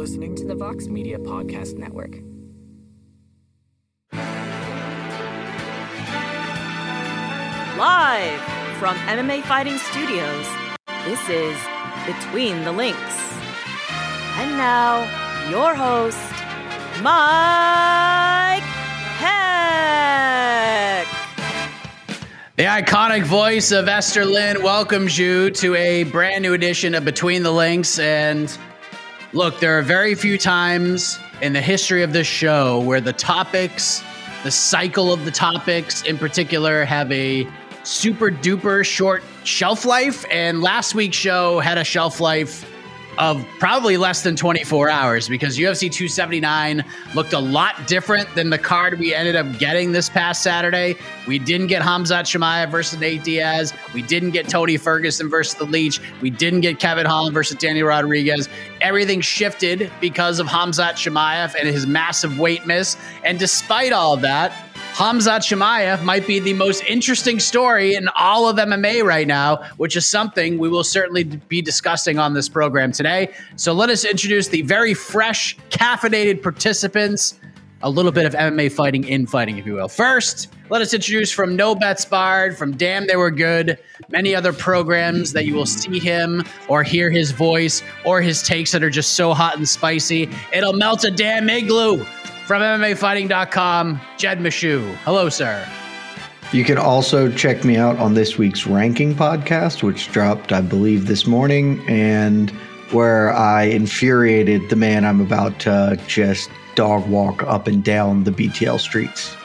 listening to the Vox Media Podcast Network. Live from MMA Fighting Studios, this is Between the Links. And now, your host, Mike Heck. The iconic voice of Esther Lynn welcomes you to a brand new edition of Between the Links. And look, there are very few times in the history of this show where the topics, the cycle of the topics in particular, have a super duper short shelf life. And last week's show had a shelf life of probably less than 24 hours because UFC 279 looked a lot different than the card we ended up getting this past Saturday. We didn't get Khamzat Chimaev versus Nate Diaz. We didn't get Tony Ferguson versus the Leech. We didn't get Kevin Holland versus Danny Rodriguez. Everything shifted because of Khamzat Chimaev and his massive weight miss. And despite all of that, Khamzat Chimaev might be the most interesting story in all of MMA right now, which is something we will certainly be discussing on this program today. So let us introduce the very fresh, caffeinated participants. A little bit of MMA fighting in fighting, if you will. First, let us introduce from No Bets Barred, from Damn They Were Good, many other programs that you will see him or hear his voice or his takes that are just so hot and spicy. It'll melt a damn igloo from MMAfighting.com, Jed Meshew. Hello, sir. You can also check me out on this week's ranking podcast, which dropped, I believe, this morning, and where I infuriated the man I'm about to just dog walk up and down the BTL streets.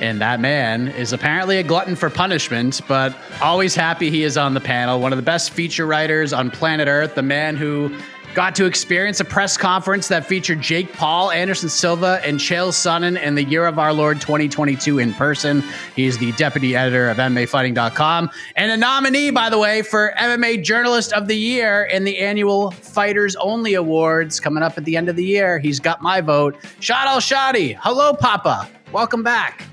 And that man is apparently a glutton for punishment, but always happy he is on the panel. One of the best feature writers on planet Earth, the man who got to experience a press conference that featured Jake Paul, Anderson Silva, and Chael Sonnen in the year of our Lord 2022 in person. He is the deputy editor of MMAfighting.com and a nominee, by the way, for MMA Journalist of the Year in the annual Fighters Only Awards coming up at the end of the year. He's got my vote. Shaun Al-Shatti. Hello, Papa. Welcome back.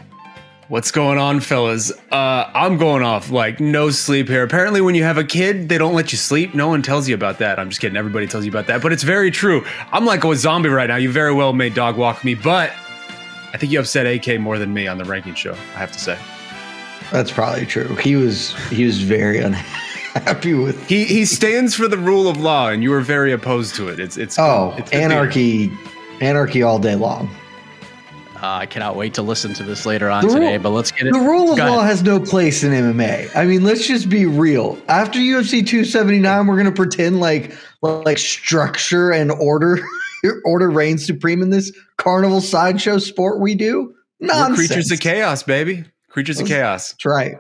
What's going on, fellas? Uh, I'm going off like no sleep here. Apparently, when you have a kid, they don't let you sleep. No one tells you about that. I'm just kidding. Everybody tells you about that, but it's very true. I'm like a zombie right now. You very well may dog walk me, but I think you upset AK more than me on the ranking show. I have to say. That's probably true. He was he was very unhappy with. He he stands for the rule of law, and you were very opposed to it. It's it's oh it's anarchy, anarchy all day long. Uh, I cannot wait to listen to this later on today, but let's get it. The rule of Go law ahead. has no place in MMA. I mean, let's just be real. After UFC 279, we're going to pretend like like structure and order order reigns supreme in this carnival sideshow sport we do. We're creatures of chaos, baby. Creatures of chaos. That's right.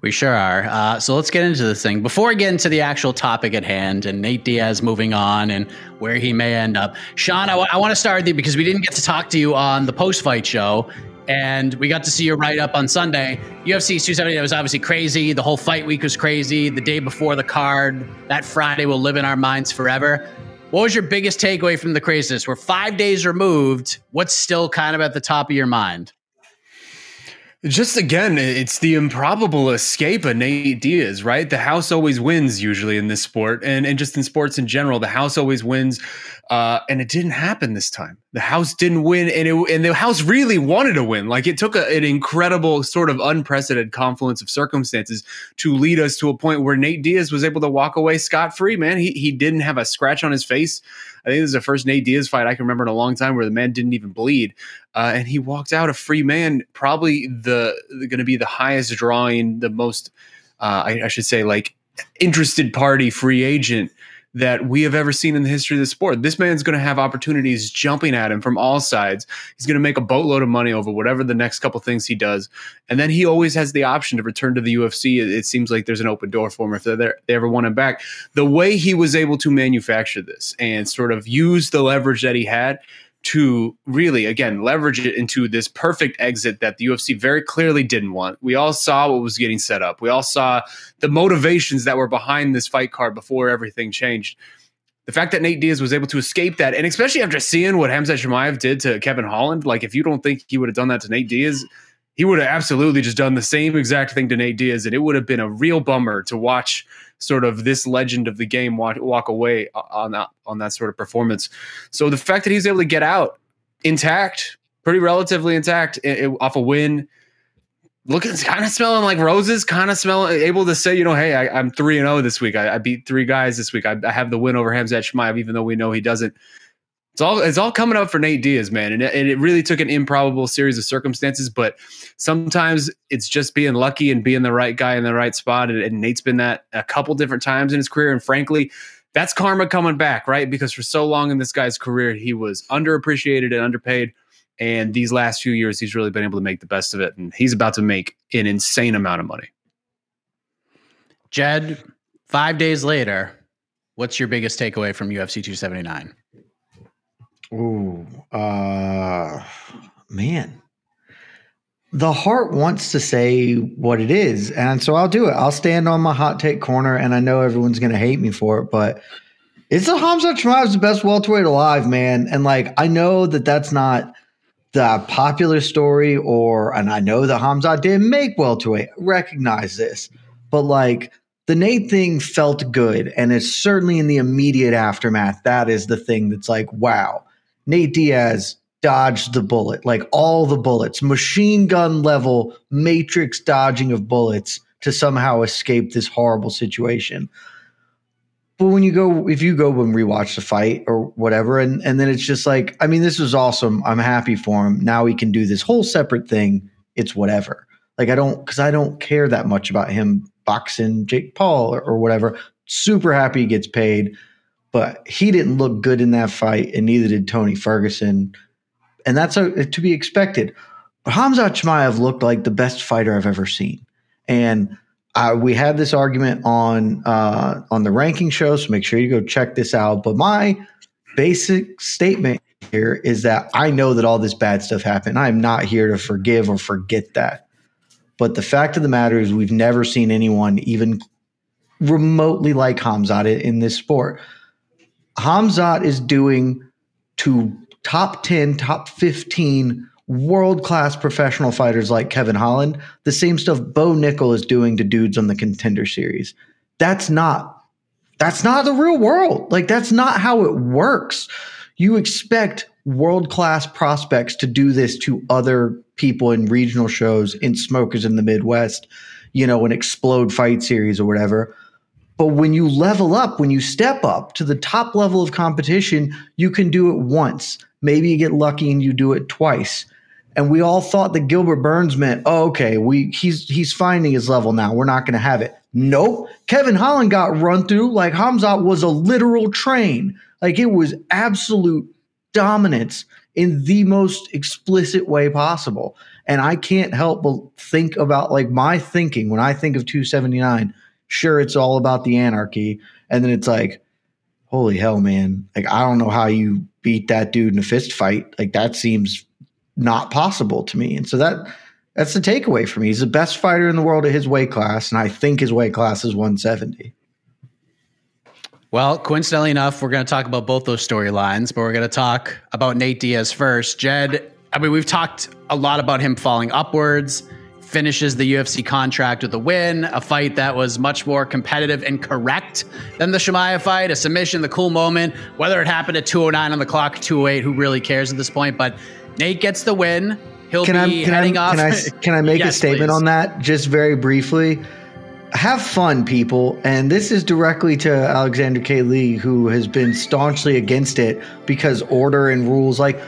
We sure are. Uh, so let's get into this thing. Before we get into the actual topic at hand and Nate Diaz moving on and where he may end up, Shaun, I want to start with you because we didn't get to talk to you on the post fight show. And we got to see your write up on Sunday. UFC 270 was obviously crazy. The whole fight week was crazy. The day before the card, that Friday will live in our minds forever. What was your biggest takeaway from the craziness? We're five days removed. What's still kind of at the top of your mind? Just again, it's the improbable escape of Nate Diaz, right? The house always wins usually in this sport, and and just in sports in general, the house always wins. Uh, and it didn't happen this time. The house didn't win, and it, and the house really wanted to win. Like it took a, an incredible, sort of unprecedented confluence of circumstances to lead us to a point where Nate Diaz was able to walk away scot free. Man, he he didn't have a scratch on his face. I think this is the first Nate Diaz fight I can remember in a long time where the man didn't even bleed, uh, and he walked out a free man. Probably the, the going to be the highest drawing, the most, uh, I, I should say, like interested party free agent that we have ever seen in the history of the sport. This man's going to have opportunities jumping at him from all sides. He's going to make a boatload of money over whatever the next couple things he does. And then he always has the option to return to the UFC. It, seems like there's an open door for him if they ever want him back. The way he was able to manufacture this and sort of use the leverage that he had to really again leverage it into this perfect exit that the UFC very clearly didn't want. We all saw what was getting set up. We all saw the motivations that were behind this fight card before everything changed. The fact that Nate Diaz was able to escape that, and especially after seeing what Hamza Chimaev did to Kevin Holland, like if you don't think he would have done that to Nate Diaz, he would have absolutely just done the same exact thing to Nate Diaz, and it would have been a real bummer to watch sort of this legend of the game walk, walk away uh, on that on that sort of performance. So the fact that he's able to get out intact, pretty relatively intact, it, it, off a win, looking kind of smelling like roses, kind of smelling able to say, you know, hey, I, am three and zero oh this week. I, I, beat three guys this week. I, I have the win over Khamzat Chimaev, even though we know he doesn't it's all it's all coming up for Nate Diaz, man, and it, and it really took an improbable series of circumstances. But sometimes it's just being lucky and being the right guy in the right spot. And, and Nate's been that a couple different times in his career, and frankly, that's karma coming back, right? Because for so long in this guy's career, he was underappreciated and underpaid. And these last few years, he's really been able to make the best of it. And he's about to make an insane amount of money. Jed, five days later, what's your biggest takeaway from UFC 279? Ooh, uh, man. The heart wants to say what it is, and so I'll do it. I'll stand on my hot take corner, and I know everyone's going to hate me for it, but it's the Hamza Chimaev's the best welterweight alive, man. And like, I know that that's not the popular story, or and I know that Hamza didn't make welterweight. Recognize this, but like the Nate thing felt good, and it's certainly in the immediate aftermath. That is the thing that's like, wow Nate Diaz dodged the bullet, like all the bullets, machine gun level matrix dodging of bullets to somehow escape this horrible situation. But when you go, if you go and rewatch the fight or whatever, and, and then it's just like, I mean, this was awesome. I'm happy for him. Now he can do this whole separate thing. It's whatever. Like, I don't, because I don't care that much about him boxing Jake Paul or, or whatever. Super happy he gets paid but he didn't look good in that fight, and neither did Tony Ferguson. And that's a, to be expected. But Hamza Chimaev looked like the best fighter I've ever seen. And uh, we had this argument on uh, on the ranking show, so make sure you go check this out. But my basic statement here is that I know that all this bad stuff happened. I am not here to forgive or forget that. But the fact of the matter is, we've never seen anyone even remotely like Khamzat in this sport. Khamzat is doing to top 10, top 15 world class professional fighters like Kevin Holland the same stuff Bo Nickal is doing to dudes on the contender series. That's not that's not the real world. Like that's not how it works. You expect world class prospects to do this to other people in regional shows, in smokers in the Midwest, you know, an Xplode Fight Series or whatever. But when you level up, when you step up to the top level of competition, you can do it once. Maybe you get lucky and you do it twice. And we all thought that Gilbert Burns meant, oh, okay, we he's he's finding his level now. We're not to have it. Nope. Kevin Holland got run through like Khamzat was a literal train. Like it was absolute dominance in the most explicit way possible. And I can't help but think about like my thinking when I think of 279 sure it's all about the anarchy. And then it's like holy hell man. Like i don't know how you beat that dude in a fist fight. Like that seems not possible to me. And so that that's the takeaway for me. He's the best fighter in the world at his weight class and i think his weight class is 170 Well, coincidentally enough, we're going to talk about both those storylines, but we're going to talk about Nate Diaz first. Jed, I mean, we've talked a lot about him falling upwards, finishes the UFC contract with a win, a fight that was much more competitive and correct than the Chimaev fight, a submission, the cool moment, whether it happened at 209 on the clock, 208, who really cares at this point? But Nate gets the win. He'll can be I, can heading I, off. Can I, can I make Yes, a statement please. on that just very briefly? Have fun, people. And this is directly to Alexander K. Lee, who has been staunchly against it because order and rules. Like,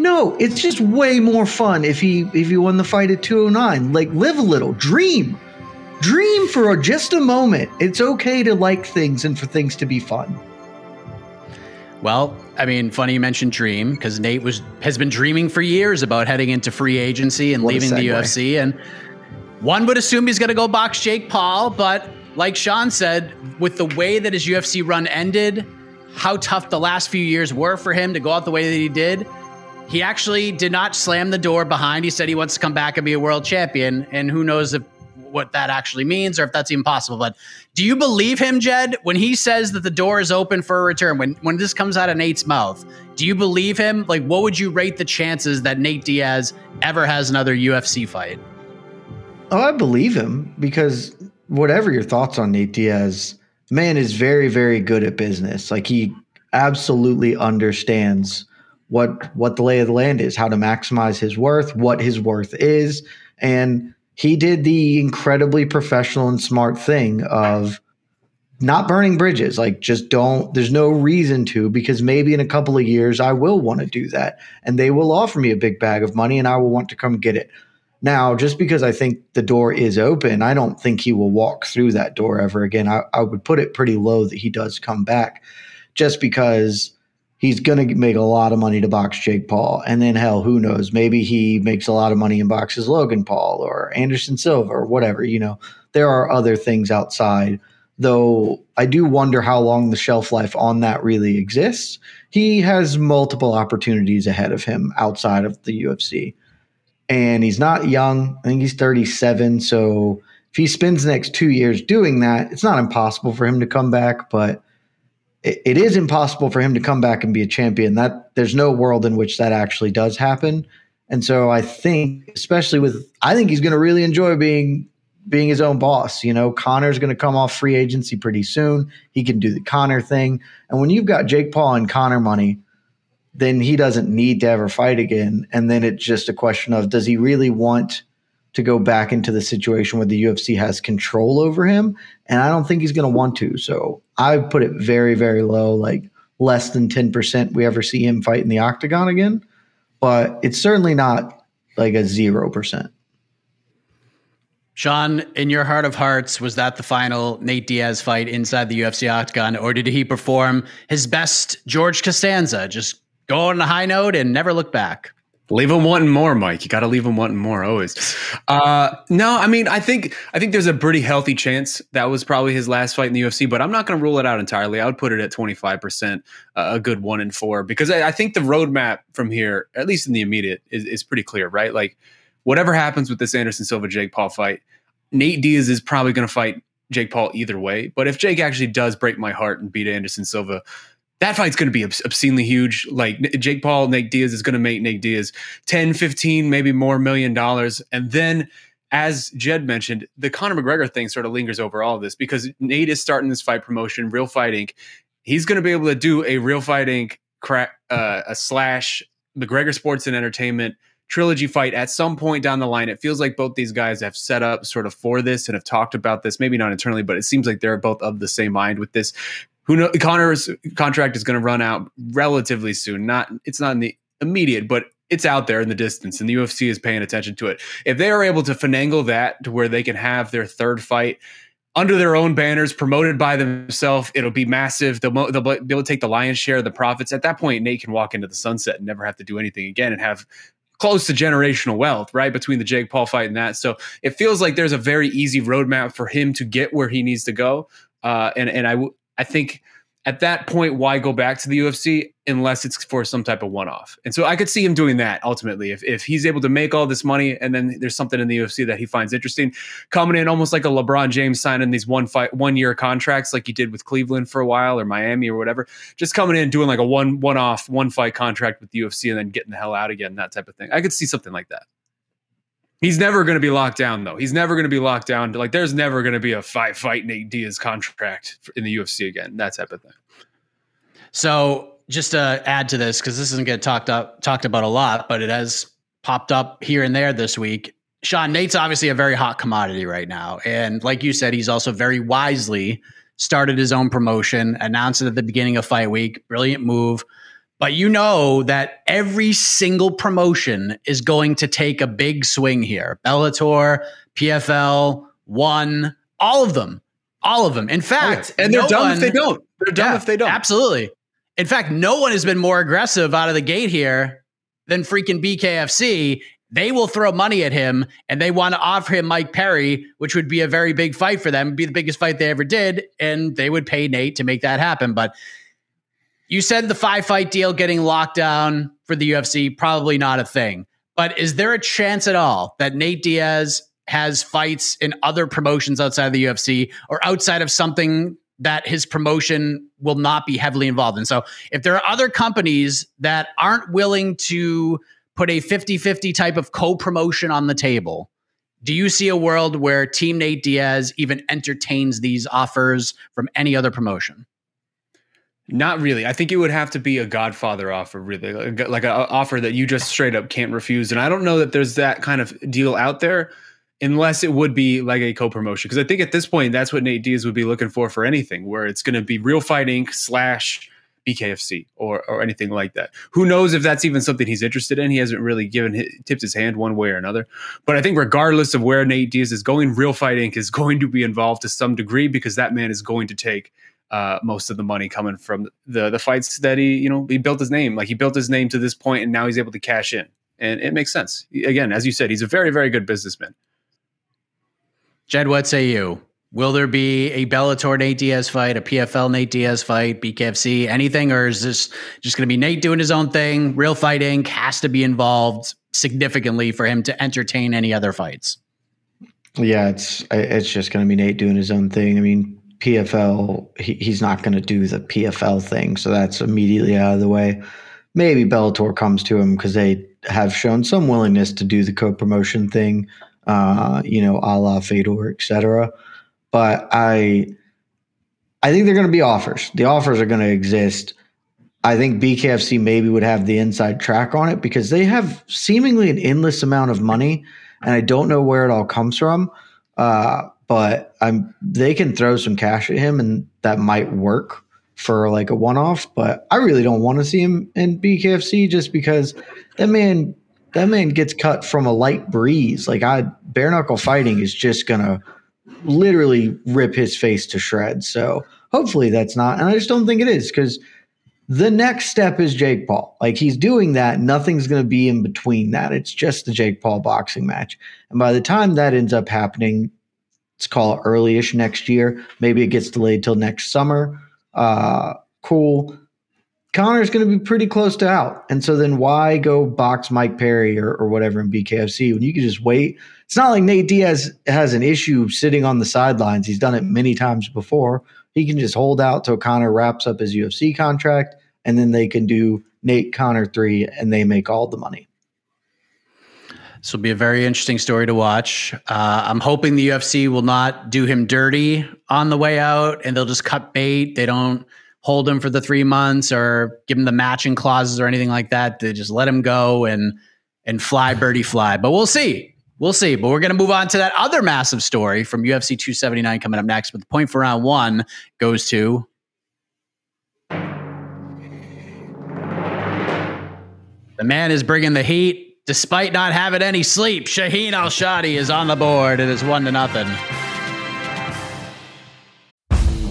no, it's just way more fun if he if he won the fight at 209. Like, live a little, dream, dream for just a moment. It's okay to like things and for things to be fun. Well, I mean, funny you mentioned dream because Nate was has been dreaming for years about heading into free agency and What leaving the. UFC. And one would assume he's going to go box Jake Paul, but like Shaun said, with the way that his UFC run ended, how tough the last few years were for him to go out the way that he did, he actually did not slam the door behind. He said he wants to come back and be a world champion, and who knows if what that actually means or if that's even possible. But do you believe him, Jed, when he says that the door is open for a return? When when this comes out of Nate's mouth, do you believe him? Like, what would you rate the chances that Nate Diaz ever has another UFC fight? Oh, I believe him because whatever your thoughts on Nate Diaz, man is very, very good at business. Like he absolutely understands what what the lay of the land is, how to maximize his worth, what his worth is, and he did the incredibly professional and smart thing of not burning bridges. Like just don't there's no reason to because maybe in a couple of years I will want to do that and they will offer me a big bag of money and I will want to come get it. Now, just because I think the door is open, I don't think he will walk through that door ever again. I, I would put it pretty low that he does come back just because he's going to make a lot of money to box Jake Paul. And then, hell, who knows? Maybe he makes a lot of money and boxes Logan Paul or Anderson Silva or whatever. You know, there are other things outside, though I do wonder how long the shelf life on that really exists. He has multiple opportunities ahead of him outside of the UFC and he's not young. I think he's 37. So if he spends the next two years doing that, it's not impossible for him to come back, but it, is impossible for him to come back and be a champion. That there's no world in which that actually does happen. And so I think, especially with, I think he's going to really enjoy being being his own boss. You know, Conor's going to come off free agency pretty soon. He can do the Conor thing, and when you've got Jake Paul and Connor money, then he doesn't need to ever fight again. And then it's just a question of does he really want to go back into the situation where the UFC has control over him? And I don't think he's going to want to. So I put it very, very low, like less than 10% we ever see him fight in the octagon again. But it's certainly not like a 0%. Shaun, in your heart of hearts, was that the final Nate Diaz fight inside the UFC octagon, or did he perform his best George Costanza, just go on a high note and never look back? Leave him wanting more, Mike. You got to leave him wanting more always. Uh, no, I mean, I think I think there's a pretty healthy chance that was probably his last fight in the UFC, but I'm not going to rule it out entirely. I would put it at 25 percent, uh, a good one in four, because I, I think the roadmap from here, at least in the immediate, is, is pretty clear, right? Like whatever happens with this Anderson Silva Jake Paul fight, Nate Diaz is probably going to fight Jake Paul either way. But if Jake actually does break my heart and beat Anderson Silva, that fight's going to be obscenely huge. Like Jake Paul, Nate Diaz is going to make Nate Diaz 10, 15, maybe more million dollars. And then, as Jed mentioned, the Conor McGregor thing sort of lingers over all of this because Nate is starting this fight promotion, Real Fight Inc. He's going to be able to do a Real Fight Inc. Uh, a slash McGregor Sports and Entertainment trilogy fight at some point down the line. It feels like both these guys have set up sort of for this and have talked about this, maybe not internally, but it seems like they're both of the same mind with this. Who know Conor's contract is going to run out relatively soon. Not it's not in the immediate, but it's out there in the distance, and the UFC is paying attention to it. If they are able to finagle that to where they can have their third fight under their own banners, promoted by themselves, it'll be massive. They'll, they'll be able to take the lion's share of the profits. At that point, Nate can walk into the sunset and never have to do anything again and have close to generational wealth, right? Between the Jake Paul fight and that. So it feels like there's a very easy roadmap for him to get where he needs to go. Uh, and, and I, w- I think at that point, why go back to the UFC unless it's for some type of one off? And so I could see him doing that ultimately. If, if he's able to make all this money and then there's something in the UFC that he finds interesting, coming in almost like a LeBron James signing these one fight, one year contracts like he did with Cleveland for a while or Miami or whatever, just coming in doing like a one, one off, one fight contract with the UFC and then getting the hell out again, that type of thing. I could see something like that. He's never going to be locked down, though. He's never going to be locked down. Like, there's never going to be a fight, fight Nate Diaz contract in the UFC again. That type of thing. So, just to add to this, because this isn't get talked up talked about a lot, but it has popped up here and there this week. Shaun Nate's obviously a very hot commodity right now, and like you said, he's also very wisely started his own promotion, announced it at the beginning of fight week. Brilliant move. But you know that every single promotion is going to take a big swing here. Bellator, PFL, One, all of them. All of them. In fact, oh, yeah. and they're no dumb one, if they don't. They're dumb yeah, if they don't. Absolutely. In fact, no one has been more aggressive out of the gate here than freaking BKFC. They will throw money at him and they want to offer him Mike Perry, which would be a very big fight for them, It'd be the biggest fight they ever did. And they would pay Nate to make that happen. But you said the five fight deal getting locked down for the UFC, probably not a thing. But is there a chance at all that Nate Diaz has fights in other promotions outside of the UFC or outside of something that his promotion will not be heavily involved in? So if there are other companies that aren't willing to put a 50 50 type of co promotion on the table, do you see a world where Team Nate Diaz even entertains these offers from any other promotion? Not really. I think it would have to be a Godfather offer, really, like, like an offer that you just straight up can't refuse. And I don't know that there's that kind of deal out there, unless it would be like a co-promotion. Because I think at this point, that's what Nate Diaz would be looking for for anything, where it's going to be Real Fight Inc. slash BKFC or or anything like that. Who knows if that's even something he's interested in? He hasn't really given his, tipped his hand one way or another. But I think regardless of where Nate Diaz is going, Real Fight Inc. is going to be involved to some degree because that man is going to take uh, most of the money coming from the the fights that he you know he built his name. Like he built his name to this point and now he's able to cash in. And it makes sense. Again as you said he's a very very good businessman. Jed what say you? Will there be a bellator nate diaz fight a pfl nate diaz fight bkfc anything or is this just going to be nate doing his own thing Real Fight Inc. has to be involved significantly for him to entertain any other fights? Yeah it's it's just going to be nate doing his own thing. I mean PFL, he, he's not going to do the PFL thing. So that's immediately out of the way. Maybe Bellator comes to him because they have shown some willingness to do the co promotion thing, uh, you know, a la Fedor, etc. But I, I think they're going to be offers. The offers are going to exist. I think BKFC maybe would have the inside track on it because they have seemingly an endless amount of money, and I don't know where it all comes from. Uh, but I'm they can throw some cash at him and that might work for like a one off. But I really don't want to see him in BKFC just because that man that man gets cut from a light breeze. Like I bare knuckle fighting is just gonna literally rip his face to shreds. So hopefully that's not, and I just don't think it is because the next step is Jake Paul. Like he's doing that, nothing's to be in between that. It's just the Jake Paul boxing match. And by the time that ends up happening, let's call it early-ish next year. Maybe it gets delayed till next summer. Uh, cool. Conor's going to be pretty close to out. And so then why go box Mike Perry or, or whatever in BKFC when you can just wait? It's not like Nate Diaz has an issue sitting on the sidelines. He's done it many times before. He can just hold out till Conor wraps up his UFC contract, and then they can do Nate Conor three, and they make all the money. This will be a very interesting story to watch. Uh, I'm hoping the UFC will not do him dirty on the way out and they'll just cut bait. They don't hold him for the three months or give him the matching clauses or anything like that. They just let him go and and fly birdie fly. But we'll see. We'll see. But we're going to move on to that other massive story from UFC 279 coming up next. But the point for round one goes to the man is bringing the heat. Despite not having any sleep, Shaheen Al Shatti is on the board. It is one to nothing.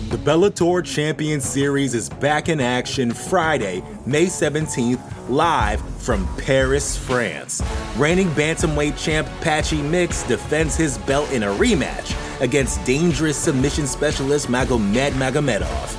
The Bellator Champion Series is back in action Friday, May 17th, live from Paris, France. Reigning bantamweight champ Patchy Mix defends his belt in a rematch against dangerous submission specialist Magomed Magomedov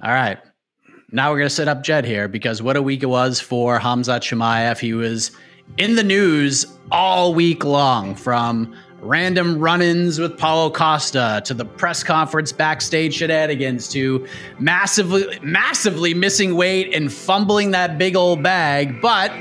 All right. Now we're going to set up Jed here because what a week it was for Khamzat Chimaev. He was in the news all week long from random run ins with Paulo Costa to the press conference backstage shenanigans to massively, massively missing weight and fumbling that big old bag. But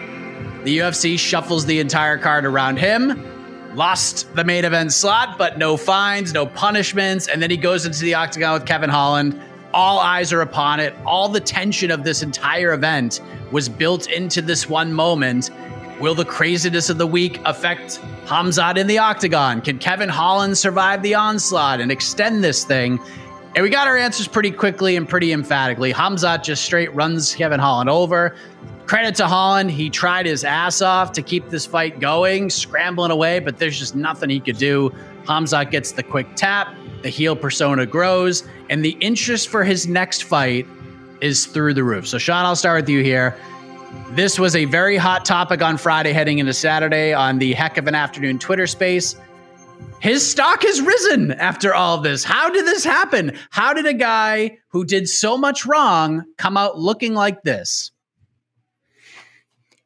the UFC shuffles the entire card around him. Lost the main event slot, but no fines, no punishments. And then he goes into the octagon with Kevin Holland all eyes are upon it. All the tension of this entire event was built into this one moment. Will the craziness of the week affect Khamzat in the octagon? Can Kevin Holland survive the onslaught and extend this thing? And we got our answers pretty quickly and pretty emphatically. Khamzat just straight runs Kevin Holland over. Credit to Holland, he tried his ass off to keep this fight going, scrambling away, but there's just nothing he could do. Khamzat gets the quick tap, the heel persona grows, and the interest for his next fight is through the roof. So, Shaun, I'll start with you here. This was a very hot topic on Friday heading into Saturday on the Heck of an Afternoon Twitter space. His stock has risen after all this. How did this happen? How did a guy who did so much wrong come out looking like this?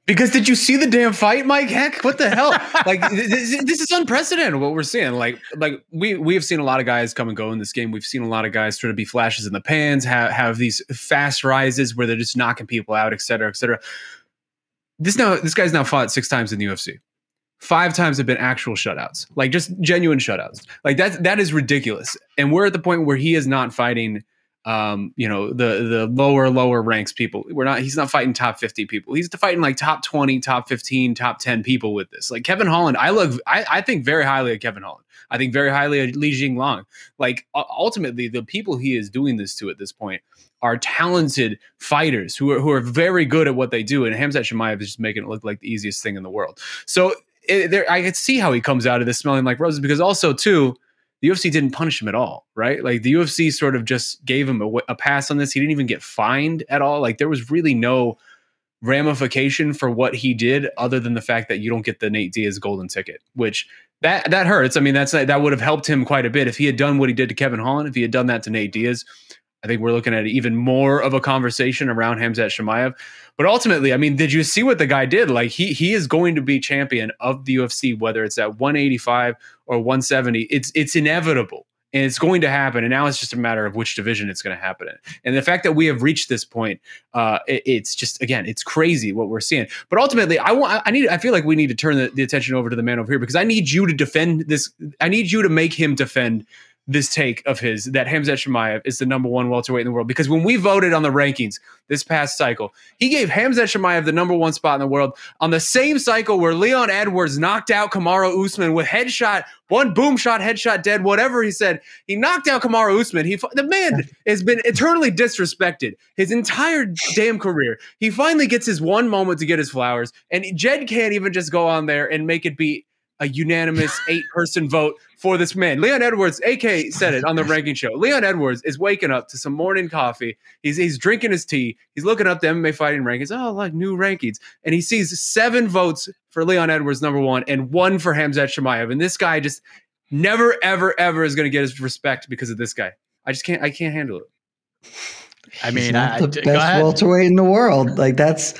Because did you see the damn fight, Mike? Heck, what the hell? like this, this, is unprecedented. What we're seeing, like, like we we have seen a lot of guys come and go in this game. We've seen a lot of guys sort of be flashes in the pans, have have these fast rises where they're just knocking people out, et cetera, et cetera. This now, this guy's now fought six times in the UFC. Five times have been actual shutouts, like just genuine shutouts. Like that that is ridiculous. And we're at the point where he is not fighting um, you know, the the lower lower ranks people. We're not. He's not fighting top fifty people. He's fighting like top twenty, top fifteen, top ten people with this. Like Kevin Holland, I look. I, I think very highly of Kevin Holland. I think very highly of Li Jingliang. Like ultimately, the people he is doing this to at this point are talented fighters who are who are very good at what they do. And Khamzat Chimaev is just making it look like the easiest thing in the world. So it, there, I can see how he comes out of this smelling like roses because also too the UFC didn't punish him at all, right? Like the UFC sort of just gave him a, a, pass on this. He didn't even get fined at all. Like there was really no ramification for what he did other than the fact that you don't get the Nate Diaz golden ticket, which that that hurts. I mean, that's that would have helped him quite a bit if he had done what he did to Kevin Holland. If he had done that to Nate Diaz, I think we're looking at even more of a conversation around Khamzat Chimaev. But ultimately, I mean, did you see what the guy did? Like he he is going to be champion of the UFC, whether it's at 185 or 170. It's it's inevitable. And it's going to happen, and now it's just a matter of which division it's going to happen in. And the fact that we have reached this point, uh, it, it's just again, it's crazy what we're seeing. But ultimately, I want, I need, I feel like we need to turn the, the attention over to the man over here because I need you to defend this. I need you to make him defend this take of his that Khamzat Chimaev is the number one welterweight in the world because when we voted on the rankings this past cycle, he gave Khamzat Chimaev the number one spot in the world on the same cycle where Leon Edwards knocked out Kamaru Usman with headshot, one boom shot, headshot, dead, whatever he said. He knocked out Kamaru Usman. He the man has been eternally disrespected his entire damn career. He finally gets his one moment to get his flowers, and Jed can't even just go on there and make it be a unanimous eight person vote for this man. Leon Edwards, AK said it on the ranking show. Leon Edwards is waking up to some morning coffee. He's he's drinking his tea. He's looking up the MMA fighting rankings. Oh, like new rankings. And he sees seven votes for Leon Edwards, number one, and one for Khamzat Chimaev. And this guy just never, ever, ever is going to get his respect because of this guy. I just can't, I can't handle it. I mean, He's not I, the I, best welterweight in the world. Like that's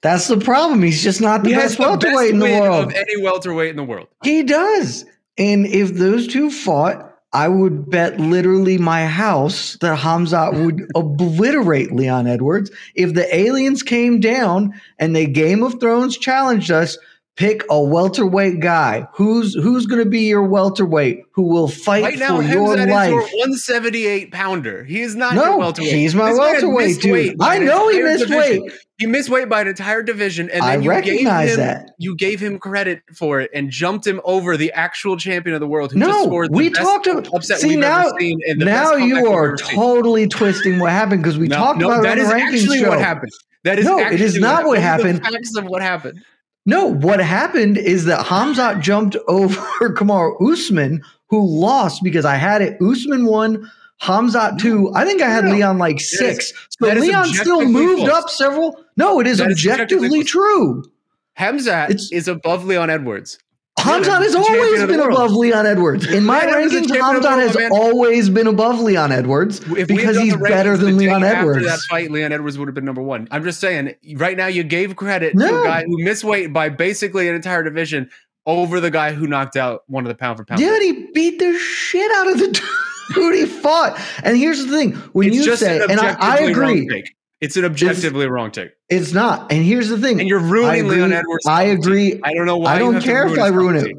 that's the problem. He's just not the he best welterweight in the world. Of any welterweight in the world. He does. And if those two fought, I would bet literally my house that Khamzat would obliterate Leon Edwards. If the aliens came down and they Game of Thrones challenged us, Pick a welterweight guy. Who's who's going to be your welterweight who will fight Right now, for your life? your 178 pounder. He is not your No, welterweight. he's my This welterweight, dude. I know he missed division. weight. He missed weight by an entire division, and I then you gave recognize him that. you gave him credit for it and jumped him over the actual champion of the world who just No, scored the we best talked about. upset See now, ever seen. The now you are seen. totally twisting what happened because we No, talked no, about that it is on the rankings actually show. what happened. That is No, it is not what happened. happened. Those the Facts of what happened. No, what happened is that Khamzat jumped over Kamaru Usman, who lost because I had it. Usman won, Khamzat two. I think I had No. Leon like That is- six. So that is Leon still moved false. up several. No, it is That is objectively objectively true. Khamzat It's- is above Leon Edwards. Khamzat has always been above Leon Edwards. In my rankings, Khamzat has man. always been above Leon Edwards If we had because he's better than Leon After Edwards. that fight, Leon Edwards would have been number one. I'm just saying, right now you gave credit to No. a guy who missed weight by basically an entire division over the guy who knocked out one of the pound for pound. Yeah, he beat the shit out of the dude he fought. And here's the thing: when it's you say, an and I, I agree. It's an objectively wrong take, it's not. And here's the thing: and you're ruining agree, Leon Edwards. I agree. I don't know why. I don't care if I ruin it.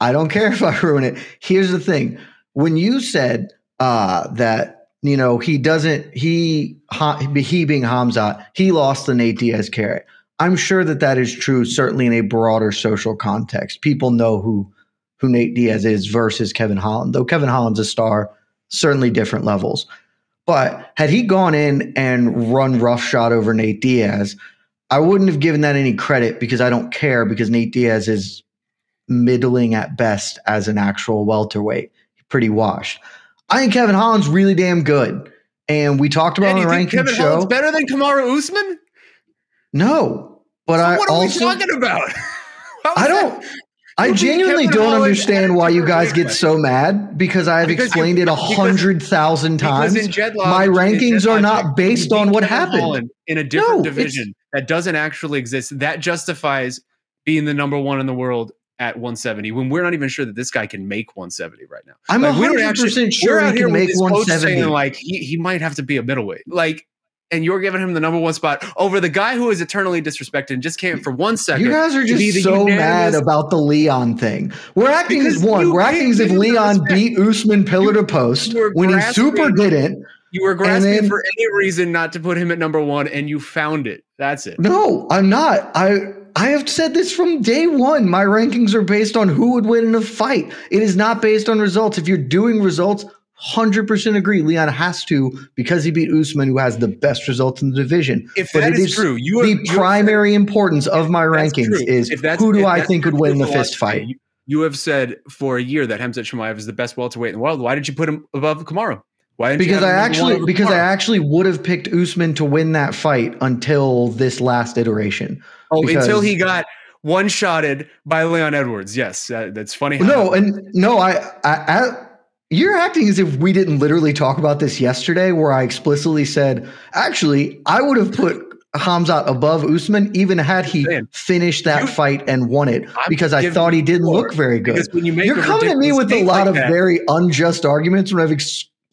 I don't care if I ruin it. Here's the thing: when you said uh, that you know he doesn't he he being Khamzat, he lost the Nate Diaz carrot. I'm sure that that is true. Certainly in a broader social context, people know who who Nate Diaz is versus Kevin Holland. Though Kevin Holland's a star, certainly different levels. But had he gone in and run roughshod over Nate Diaz, I wouldn't have given that any credit because I don't care because Nate Diaz is middling at best as an actual welterweight, pretty washed. I think Kevin Holland's really damn good. And we talked about And on the ranking Kevin show. Holland's better than Kamaru Usman? No, but So I what are also we talking about? I don't. that- I genuinely don't Holland understand why you guys get so mad because I've Because you- explained it a hundred thousand times. Jedlock, My rankings are not based on what happened. Holland in a different No, division that doesn't actually exist. That justifies being the number one in the world at 170 when we're not even sure that this guy can make 170 right now. I'm Like, we don't hundred actually- percent we're sure out he here can make 170. saying like he, he might have to be a middleweight. Like, and you're giving him the number one spot over the guy who is eternally disrespected and just came for one second. You guys are just so mad about the Leon thing. We're acting as one. We're acting as if gave him the Leon beat Usman pillar to post when he super didn't. You were grasping then- for any reason not to put him at number one, and you found it. That's it. No, I'm not. I I have said this from day one. My rankings are based on who would win in a fight. It is not based on results. If you're doing results, hundred percent agree. Leon has to because he beat Usman, who has the best results in the division. If But that it is true, you the you primary importance of my rankings true. is who do I think would win the fist fight. You, you have said for a year that Khamzat Chimaev is the best welterweight in the world. Why did you put him above Kamaru? Why Because I him number one actually because I actually would have picked Usman to win that fight until this last iteration. oh because- until he got one shotted by Leon Edwards. Yes, that, that's funny. No, and no, I, I, I, you're acting as if we didn't literally talk about this yesterday, where I explicitly said, actually, I would have put Khamzat above Usman, even had he finished that You- fight and won it, I'm because I thought he didn't look very good. you You're coming at me with a lot like of that- very unjust arguments when I've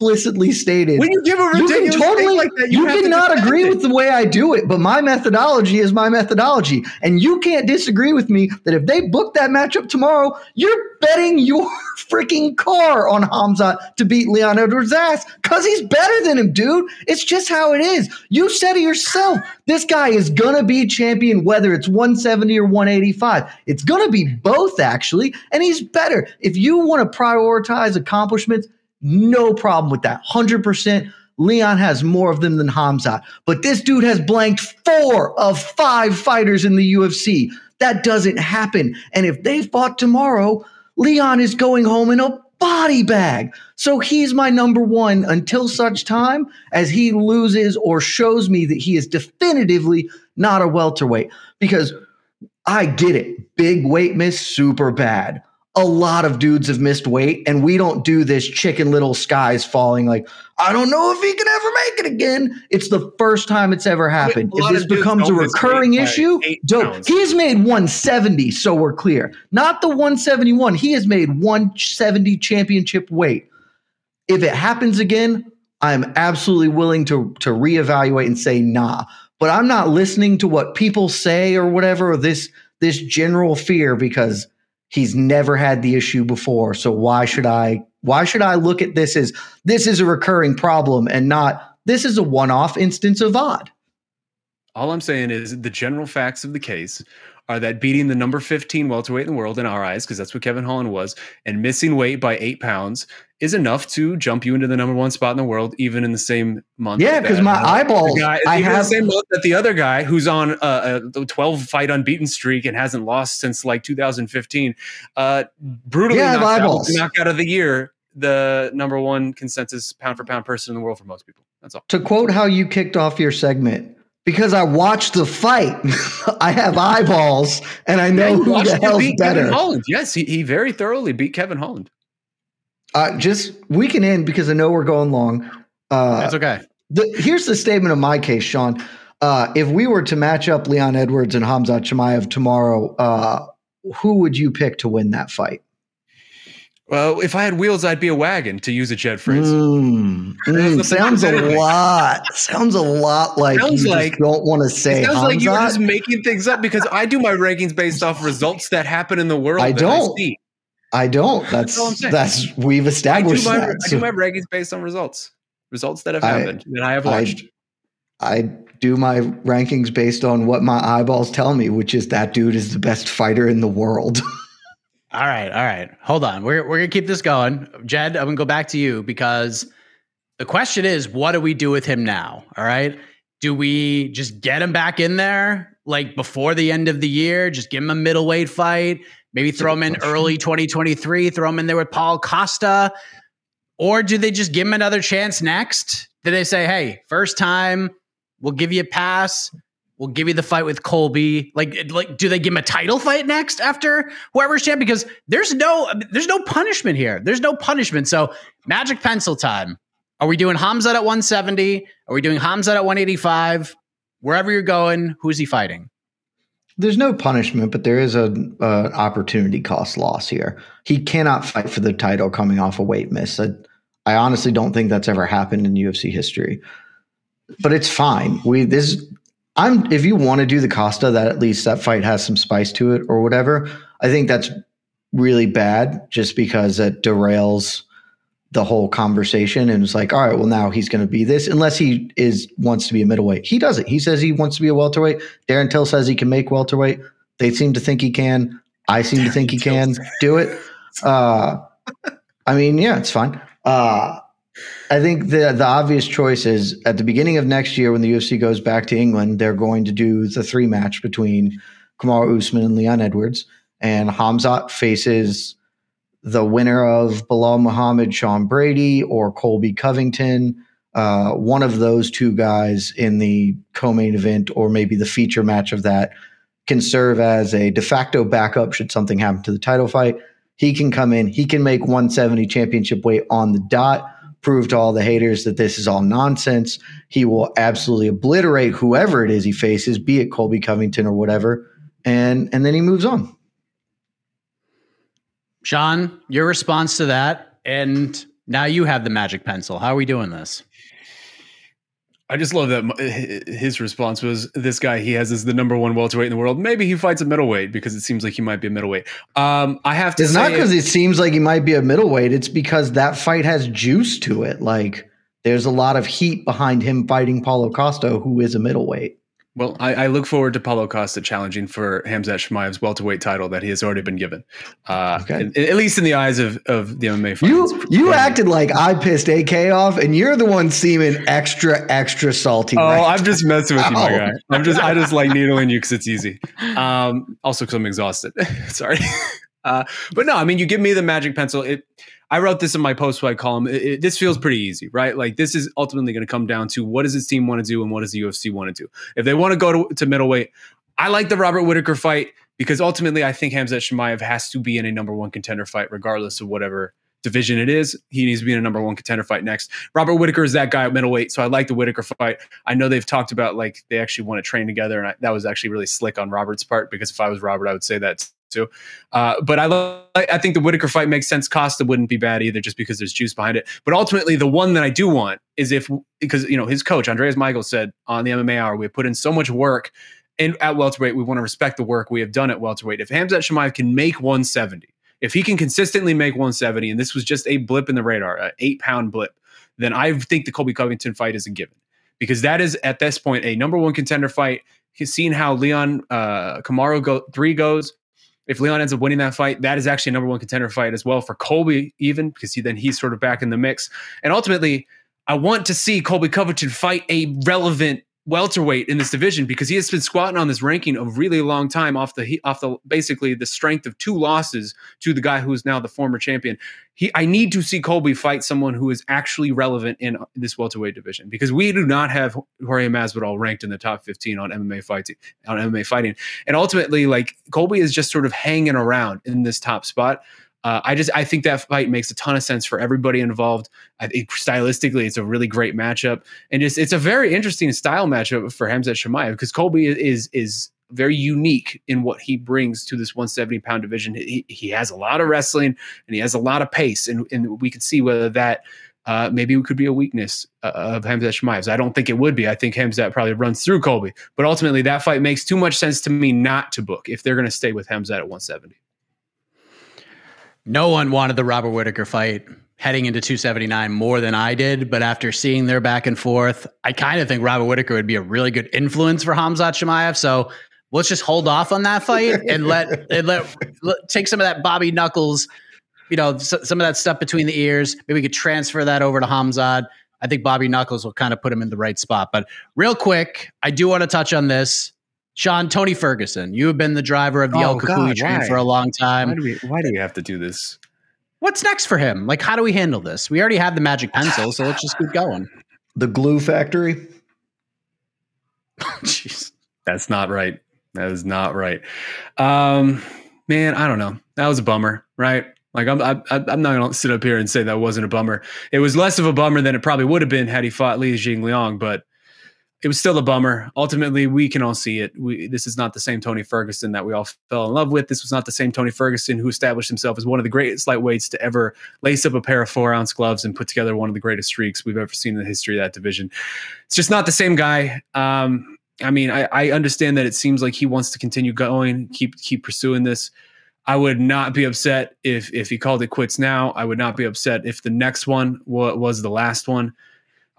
explicitly stated. when you give a you ridiculous thing totally like that, you, have cannot agree it. with the way I do it, but my methodology is my methodology. And you can't disagree with me that if they book that matchup tomorrow, you're betting your freaking car on Khamzat to beat Leon Edwards' ass because he's better than him, dude. It's just how it is. You said it yourself. This guy is gonna be champion whether it's 170 or 185. It's gonna be both, actually, and he's better. If you want to prioritize accomplishments, no problem with that. 100%. Leon has more of them than Khamzat. But this dude has blanked four of five fighters in the UFC. That doesn't happen. And if they fought tomorrow, Leon is going home in a body bag. So he's my number one until such time as he loses or shows me that he is definitively not a welterweight. Because I get it. Big weight miss, super bad. A lot of dudes have missed weight, and we don't do this chicken little skies falling like, I don't know if he can ever make it again. It's the first time it's ever happened. If this becomes a don't miss weight recurring issue, dope. He's made 170, so we're clear. Not the 171. He has made 170 championship weight. If it happens again, I'm absolutely willing to to reevaluate and say nah. But I'm not listening to what people say or whatever. Or this this general fear because he's never had the issue before. So why should I why should I look at this as this is a recurring problem and not this is a one-off instance of odd? All I'm saying is the general facts of the case are that beating the number 15 welterweight in the world in our eyes, because that's what Kevin Holland was, and missing weight by eight pounds is enough to jump you into the number one spot in the world, even in the same month. Yeah, because my eyeballs, guy, I have the same month that the other guy who's on a, a 12 fight unbeaten streak and hasn't lost since like 2015, uh, brutally Yeah, knocked, out, knocked out of the year the number one consensus pound for pound person in the world for most people. That's all. to quote how you kicked off your segment. Because I watched the fight, I have eyeballs, and I know Yeah, who the hell's beat Kevin better. Holland. Yes, he, he very thoroughly beat Kevin Holland. Uh, just we can end because I know we're going long. Uh, That's okay. the, here's the statement of my case, Shaun. Uh, if we were to match up Leon Edwards and Hamza Chimaev tomorrow, uh, who would you pick to win that fight? Well, if I had wheels, I'd be a wagon, to use a Jed phrase. Mm, mm, sounds a lot. Sounds a lot like Sounds you like- don't want to say sounds like you're just making things up because I do my rankings based off results that happen in the world. I don't. see. I don't. That's all that's we've I do, established my, that. I do my rankings based on results, results that have I- happened that I have I- watched. I do my rankings based on what my eyeballs tell me, which is that dude is the best fighter in the world. All right, all right. Hold on. We're we're gonna keep this going. Jed, I'm gonna go back to you because the question is, what do we do with him now? All right. Do we just get him back in there like before the end of the year? Just give him a middleweight fight, maybe throw him in early 2023, throw him in there with Paulo Costa, or do they just give him another chance next? Do they say, hey, first time, we'll give you a pass, we'll give you the fight with Colby? Like, like, do they give him a title fight next after whoever's champ? Because there's no, there's no punishment here. There's no punishment. So, magic pencil time. Are we doing Khamzat at 170? Are we doing Khamzat at 185? Wherever you're going, who's he fighting? There's no punishment, but there is a, a opportunity cost loss here. He cannot fight for the title coming off a weight miss. I, I honestly don't think that's ever happened in UFC history. But it's fine. We this I'm if you want to do the Costa that at least that fight has some spice to it or whatever. I think that's really bad just because it derails the whole conversation and it's like, all right, well now he's going to be this unless he is wants to be a middleweight. He doesn't. He says he wants to be a welterweight. Darren Till says he can make welterweight. They seem to think he can. I seem to think he can do it. Uh, I mean, yeah, it's fine. Uh, I think the the obvious choice is at the beginning of next year when the UFC goes back to England, they're going to do the three match between Kamaru Usman and Leon Edwards, and Khamzat faces the winner of Belal Muhammad, Sean Brady, or Colby Covington. Uh, one of those two guys in the co-main event, or maybe the feature match of that, can serve as a de facto backup should something happen to the title fight. He can come in. He can make 170 championship weight on the dot. Prove to all the haters that this is all nonsense. He will absolutely obliterate whoever it is he faces, be it Colby Covington or whatever, and and then he moves on. Shaun, your response to that, and now you have the magic pencil. How are we doing this? I just love that his response was this guy he has is the number one welterweight in the world. Maybe he fights a middleweight because it seems like he might be a middleweight. Um, I have to It's not because it seems like he might be a middleweight. It's because that fight has juice to it. Like there's a lot of heat behind him fighting Paulo Costa, who is a middleweight. Well, I, I look forward to Paulo Costa challenging for Khamzat Chimaev's welterweight title that he has already been given. Uh, Okay. in- at least in the eyes of, of the MMA fans. You you acted like I pissed AK off, and you're the one seeming extra extra salty. Oh, right I'm just messing with you, my guy. I'm just, I just like needling you because it's easy. Um, also because I'm exhausted. Sorry, uh, but no, I mean, you give me the magic pencil. It, I wrote this in my post fight column. It, it- this feels mm-hmm. pretty easy, right? Like this is ultimately going to come down to what does this team want to do and what does the UFC want to do. If they want to go to, to middleweight, I like the Robert Whitaker fight because ultimately I think Khamzat Chimaev has to be in a number one contender fight, regardless of whatever division it is. He needs to be in a number one contender fight next. Robert Whitaker is that guy at middleweight, so I like the Whitaker fight. I know they've talked about like they actually want to train together, and I, that was actually really slick on Robert's part because if I was Robert, I would say that too. Uh, but I lo- I think the Whitaker fight makes sense. Costa wouldn't be bad either, just because there's juice behind it. But ultimately, the one that I do want is if because you know his coach Andreas Michael said on the MMA Hour, we put in so much work And at welterweight, we want to respect the work we have done at welterweight. If Khamzat Chimaev can make 170, if he can consistently make 170, and this was just a blip in the radar, an eight pound blip, then I think the Colby Covington fight is a given because that is at this point a number one contender fight. He's seen how Leon uh, Kamaru go three goes. If Leon ends up winning that fight, that is actually a number one contender fight as well for Colby, even because he then he's sort of back in the mix. And ultimately, I want to see Colby Covington fight a relevant welterweight in this division because he has been squatting on this ranking a really long time off the off the basically the strength of two losses to the guy who is now the former champion. He I need to see Colby fight someone who is actually relevant in this welterweight division because we do not have Jorge Masvidal ranked in the top 15 on MMA fighting on MMA fighting. And ultimately like Colby is just sort of hanging around in this top spot. Uh, I just I think that fight makes a ton of sense for everybody involved. I think stylistically, it's a really great matchup, and it's it's a very interesting style matchup for Khamzat Chimaev because Colby is is very unique in what he brings to this 170 pound division. He, he has a lot of wrestling and he has a lot of pace, and, and we can see whether that uh, maybe it could be a weakness uh, of Khamzat Chimaev's. I don't think it would be. I think Khamzat probably runs through Colby, but ultimately that fight makes too much sense to me not to book if they're going to stay with Khamzat at 170. No one wanted the Robert Whitaker fight heading into 279 more than I did, but after seeing their back and forth, I kind of think Robert Whitaker would be a really good influence for Khamzat Chimaev. So let's just hold off on that fight and let and let, let take some of that Bobby Knuckles, you know, some of that stuff between the ears. Maybe we could transfer that over to Khamzat. I think Bobby Knuckles will kind of put him in the right spot. But real quick, I do want to touch on this. Shaun, Tony Ferguson, you have been the driver of the oh, El Cucuy train for a long time. Why do, we, why do we have to do this? What's next for him? Like, how do we handle this? We already have the magic pencil, so let's just keep going. The glue factory. Jeez, that's not right. That is not right. Um, man, I don't know. That was a bummer, right? Like I'm, I, I'm not gonna sit up here and say that wasn't a bummer. It was less of a bummer than it probably would have been had he fought Li Jingliang, but it was still a bummer. Ultimately, we can all see it. We, this is not the same Tony Ferguson that we all fell in love with. This was not the same Tony Ferguson who established himself as one of the greatest lightweights to ever lace up a pair of four ounce gloves and put together one of the greatest streaks we've ever seen in the history of that division. It's just not the same guy. Um, I mean, I, I understand that it seems like he wants to continue going, keep keep pursuing this. I would not be upset if if he called it quits now. I would not be upset if the next one wa- was the last one.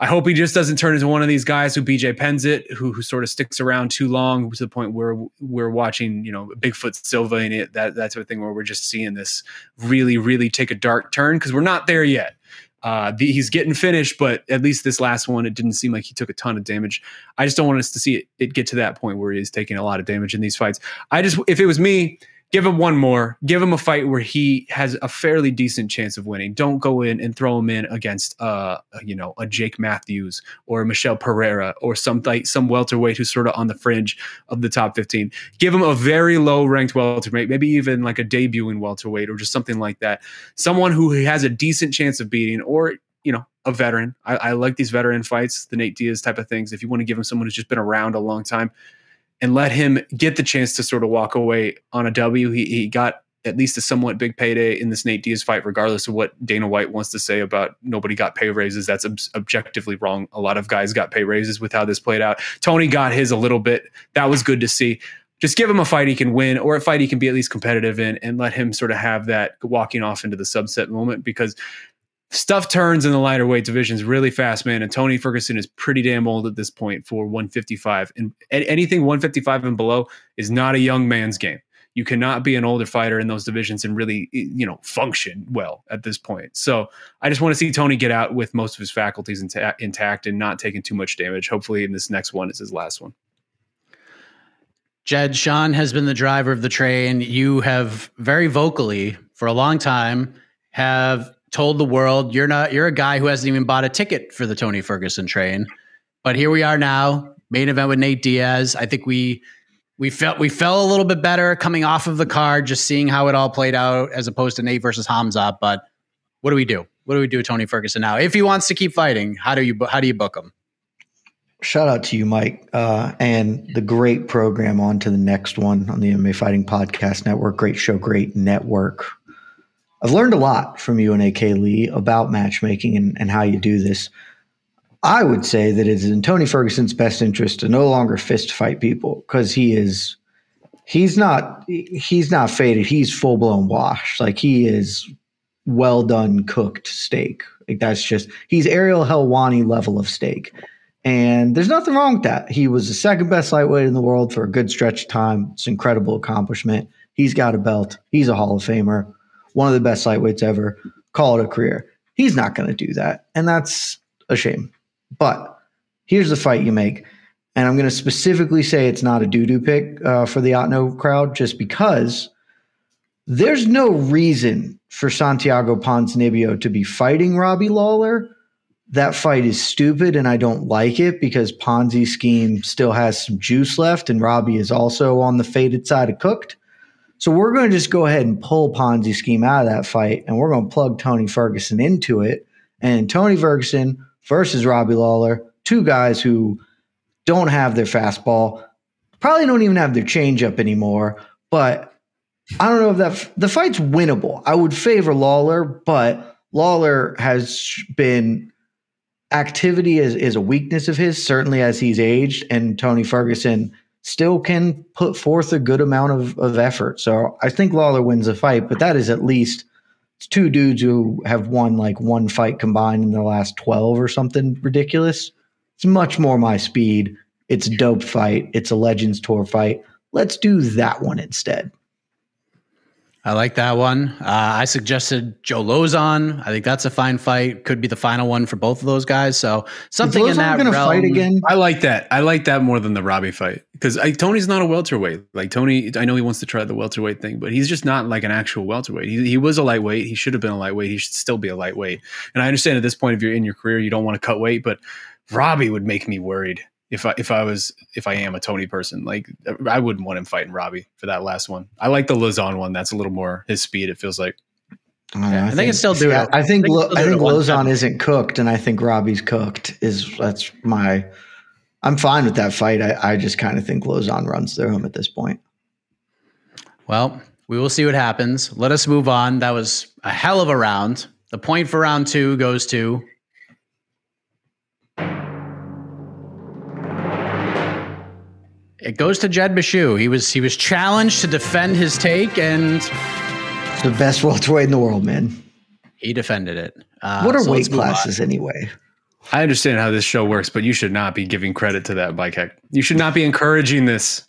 I hope he just doesn't turn into one of these guys who BJ Penns it, who, who sort of sticks around too long to the point where we're watching, you know, Bigfoot Silva and it, that that sort of thing, where we're just seeing this really, really take a dark turn because we're not there yet. Uh, the, he's getting finished, but at least this last one, it didn't seem like he took a ton of damage. I just don't want us to see it, it get to that point where he's taking a lot of damage in these fights. I just, if it was me, give him one more. Give him a fight where he has a fairly decent chance of winning. Don't go in and throw him in against uh you know a Jake Matthews or Michel Pereira or some like some welterweight who's sort of on the fringe of the top 15. Give him a very low ranked welterweight, maybe even like a debuting welterweight or just something like that. Someone who has a decent chance of beating or you know, a veteran. I, I like these veteran fights, the Nate Diaz type of things. If you want to give him someone who's just been around a long time, and let him get the chance to sort of walk away on a W. He, he got at least a somewhat big payday in this Nate Diaz fight, regardless of what Dana White wants to say about nobody got pay raises. That's ob- objectively wrong. A lot of guys got pay raises with how this played out. Tony got his a little bit. That was good to see. Just give him a fight he can win or a fight he can be at least competitive in and let him sort of have that walking off into the subset moment because stuff turns in the lighter weight divisions really fast, man. And Tony Ferguson is pretty damn old at this point for 155. And anything 155 and below is not a young man's game. You cannot be an older fighter in those divisions and really, you know, function well at this point. So I just want to see Tony get out with most of his faculties inta- intact and not taking too much damage. Hopefully, in this next one is his last one. Jed, Shaun has been the driver of the train. You have very vocally for a long time have told the world you're not you're a guy who hasn't even bought a ticket for the Tony Ferguson train. But here we are now, main event with Nate Diaz. I think we we felt we fell a little bit better coming off of the card, just seeing how it all played out as opposed to Nate versus Hamza. But what do we do? What do we do with Tony Ferguson now? If he wants to keep fighting, how do you how do you book him? Shout out to you, Mike, uh, and the great program on to the next one on the MMA Fighting Podcast Network. Great show, great network. I've learned a lot from you and AK Lee about matchmaking and, and how you do this. I would say that it is in Tony Ferguson's best interest to no longer fist fight people because he is he's not he's not faded. He's full blown washed. Like he is well done cooked steak. Like that's just he's Ariel Helwani level of steak. And there's nothing wrong with that. He was the second best lightweight in the world for a good stretch of time. It's an incredible accomplishment. He's got a belt. He's a Hall of Famer, one of the best lightweights ever. Call it a career. He's not going to do that. And that's a shame. But here's the fight you make. And I'm going to specifically say it's not a doo doo pick uh, for the Otno crowd just because there's no reason for Santiago Ponzinibbio to be fighting Robbie Lawler. That fight is stupid and I don't like it because Ponzi's scheme still has some juice left and Robbie is also on the faded side of cooked. So we're going to just go ahead and pull Ponzi scheme out of that fight and we're going to plug Tony Ferguson into it. And Tony Ferguson versus Robbie Lawler, two guys who don't have their fastball, probably don't even have their changeup anymore, but I don't know if that the fight's winnable. I would favor Lawler, but Lawler has been activity is, is a weakness of his, certainly as he's aged, and Tony Ferguson still can put forth a good amount of, of effort. So I think Lawler wins the fight, but that is at least two dudes who have won like one fight combined in the last 12 or something ridiculous. It's much more my speed. It's a dope fight. It's a Legends Tour fight. Let's do that one instead. I like that one. Uh, I suggested Joe Lauzon. I think that's a fine fight. Could be the final one for both of those guys. So something in that gonna realm. fight again. I like that. I like that more than the Robbie fight because Tony's not a welterweight. Like Tony, I know he wants to try the welterweight thing, but he's just not like an actual welterweight. He, he was a lightweight. He should have been a lightweight. He should still be a lightweight. And I understand at this point, if you're in your career, you don't want to cut weight, but Robbie would make me worried if I if I was if I am a Tony person. Like I wouldn't want him fighting Robbie for that last one. I like the Lauzon one. That's a little more his speed. It feels like. Yeah, I, think, it's still doing. Yeah, I think I I think think, it's still doing Lauzon isn't cooked, and I think Robbie's cooked. Is that's my. I'm fine with that fight. I, I just kind of think Lauzon runs through him at this point. Well, we will see what happens. Let us move on. That was a hell of a round. The point for round two goes to. It goes to Jed Meshew. He was he was challenged to defend his take, and It's the best welterweight in the world, man. he defended it. Uh, What are so weight classes anyway? I understand how this show works, but you should not be giving credit to that bike hack. You should not be encouraging this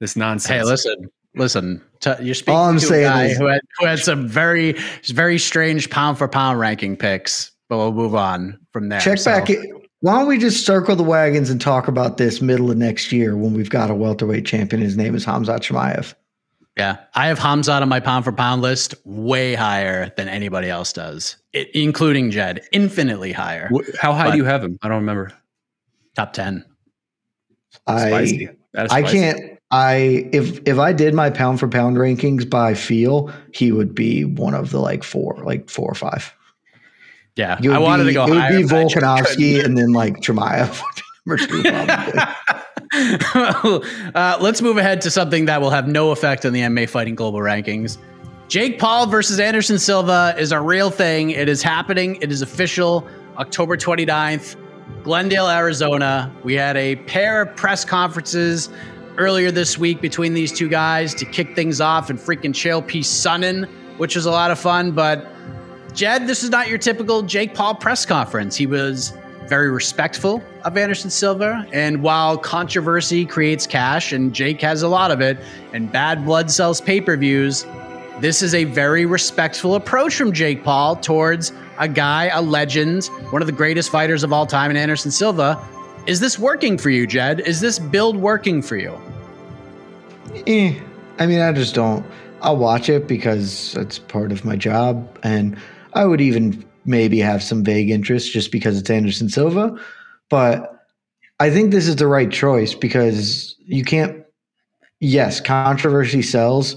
this nonsense. Hey, listen, listen. T- you're speaking All I'm to a saying guy is- who had who had some very very strange pound for pound ranking picks. But we'll move on from there. Check So- back. It. Why don't we just circle the wagons and talk about this middle of next year when we've got a welterweight champion? His name is Khamzat Chimaev. Yeah, I have Khamzat on my pound for pound list way higher than anybody else does, it, including Jed, infinitely higher. How high But- do you have him? I don't remember. Top ten. I That is I can't. I if if I did my pound for pound rankings by feel, he would be one of the like four, like four or five. Yeah, I wanted be, to go It would be but I just Volkanovski and then like Chimaev. Number two, probably. uh, let's move ahead to something that will have no effect on the MMA Fighting Global rankings. Jake Paul versus Anderson Silva is a real thing. It is happening. It is official. October 29th, Glendale, Arizona. We had a pair of press conferences earlier this week between these two guys to kick things off and freaking chill. Peace, Sonnen, which was a lot of fun. But Jed, this is not your typical Jake Paul press conference. He was very respectful of Anderson Silva. And while controversy creates cash, and Jake has a lot of it, and bad blood sells pay per views, this is a very respectful approach from Jake Paul towards a guy, a legend, one of the greatest fighters of all time in Anderson Silva. Is this working for you, Jed? Is this build working for you? Eh, I mean, I just don't. I'll watch it because it's part of my job, and I would even maybe have some vague interest just because it's Anderson Silva. But I think this is the right choice because you can't. Yes, controversy sells.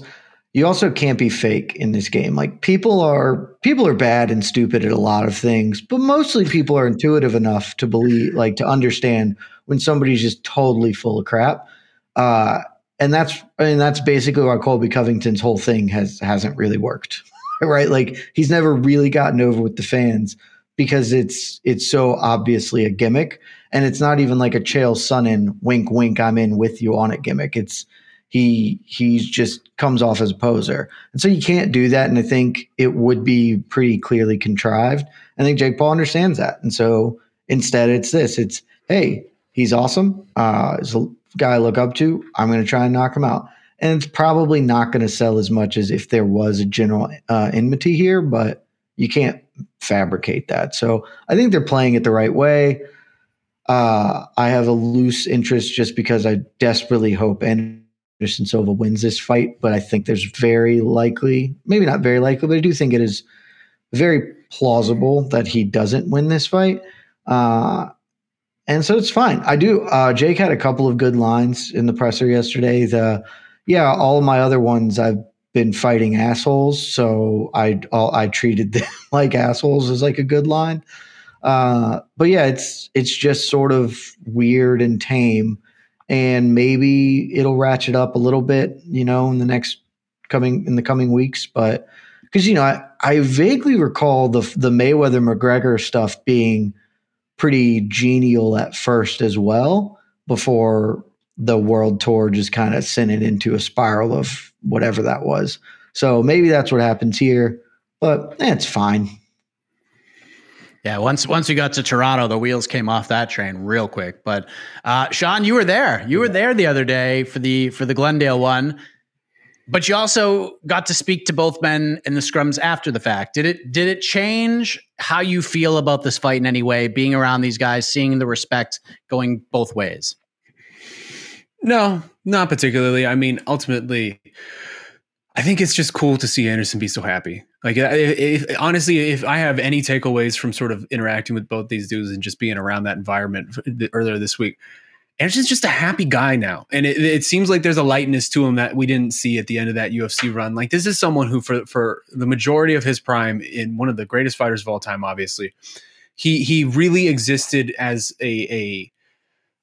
You also can't be fake in this game. Like people are people are bad and stupid at a lot of things, but mostly people are intuitive enough to believe, like to understand when somebody's just totally full of crap. Uh, and that's I mean that's basically why Colby Covington's whole thing has hasn't really worked, right? Like he's never really gotten over with the fans because it's it's so obviously a gimmick, and it's not even like a Chael Sonnen wink wink I'm in with you on it gimmick. It's he he just comes off as a poser, and so you can't do that. And I think it would be pretty clearly contrived. I think Jake Paul understands that, and so instead it's this. It's hey, he's awesome. Uh, he's a guy I look up to. I'm going to try and knock him out. And it's probably not going to sell as much as if there was a general uh, enmity here, but you can't fabricate that. So I think they're playing it the right way. Uh, I have a loose interest just because I desperately hope Anderson Silva wins this fight, but I think there's very likely, maybe not very likely, but I do think it is very plausible that he doesn't win this fight. Uh, and so it's fine. I do. Uh, Jake had a couple of good lines in the presser yesterday. The yeah, all of my other ones I've been fighting assholes, so I all, I treated them like assholes is like a good line. Uh, but yeah, it's it's just sort of weird and tame, and maybe it'll ratchet up a little bit, you know, in the next coming in the coming weeks. But because you know, I, I vaguely recall the the Mayweather McGregor stuff being pretty genial at first as well before the world tour just kind of sent it into a spiral of whatever that was. So maybe that's what happens here, but it's fine. Yeah, once once we got to Toronto, the wheels came off that train real quick. But uh, Shaun, you were there. You were there the other day for the for the Glendale one. But you also got to speak to both men in the scrums after the fact. Did it did it change how you feel about this fight in any way? Being around these guys, seeing the respect going both ways. No, not particularly. I mean, ultimately, I think it's just cool to see Anderson be so happy. Like, if, if, honestly, if I have any takeaways from sort of interacting with both these dudes and just being around that environment earlier this week, Anderson's just a happy guy now, and it, it, seems like there's a lightness to him that we didn't see at the end of that UFC run. Like this is someone who, for for the majority of his prime, in one of the greatest fighters of all time, obviously, he he really existed as a a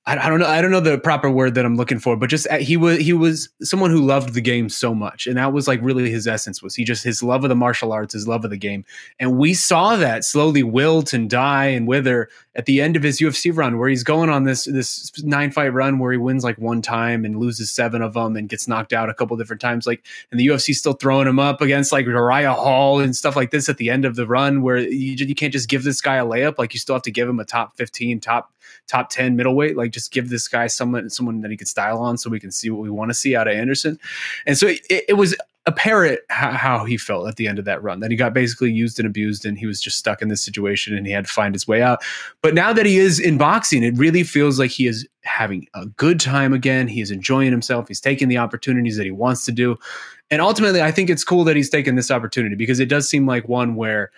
I, don't know. I don't know the proper word that I'm looking for, but just uh, he was he was someone who loved the game so much, and that was like really his essence. Was he just his love of the martial arts, his love of the game, and we saw that slowly wilt and die and wither at the end of his UFC run, where he's going on this this nine fight run where he wins like one time and loses seven of them and gets knocked out a couple different times. Like, and the UFC still throwing him up against like Uriah Hall and stuff like this at the end of the run, where you, you can't just give this guy a layup. Like, you still have to give him a top fifteen, top top 10 middleweight like just give this guy someone someone that he could style on so we can see what we want to see out of anderson. And so it, it was apparent how, how, he felt at the end of that run that he got basically used and abused and he was just stuck in this situation and he had to find his way out. But now that he is in boxing it really feels like he is having a good time again. He is enjoying himself. He's taking the opportunities that he wants to do. And ultimately i think it's cool that he's taken this opportunity because it does seem like one where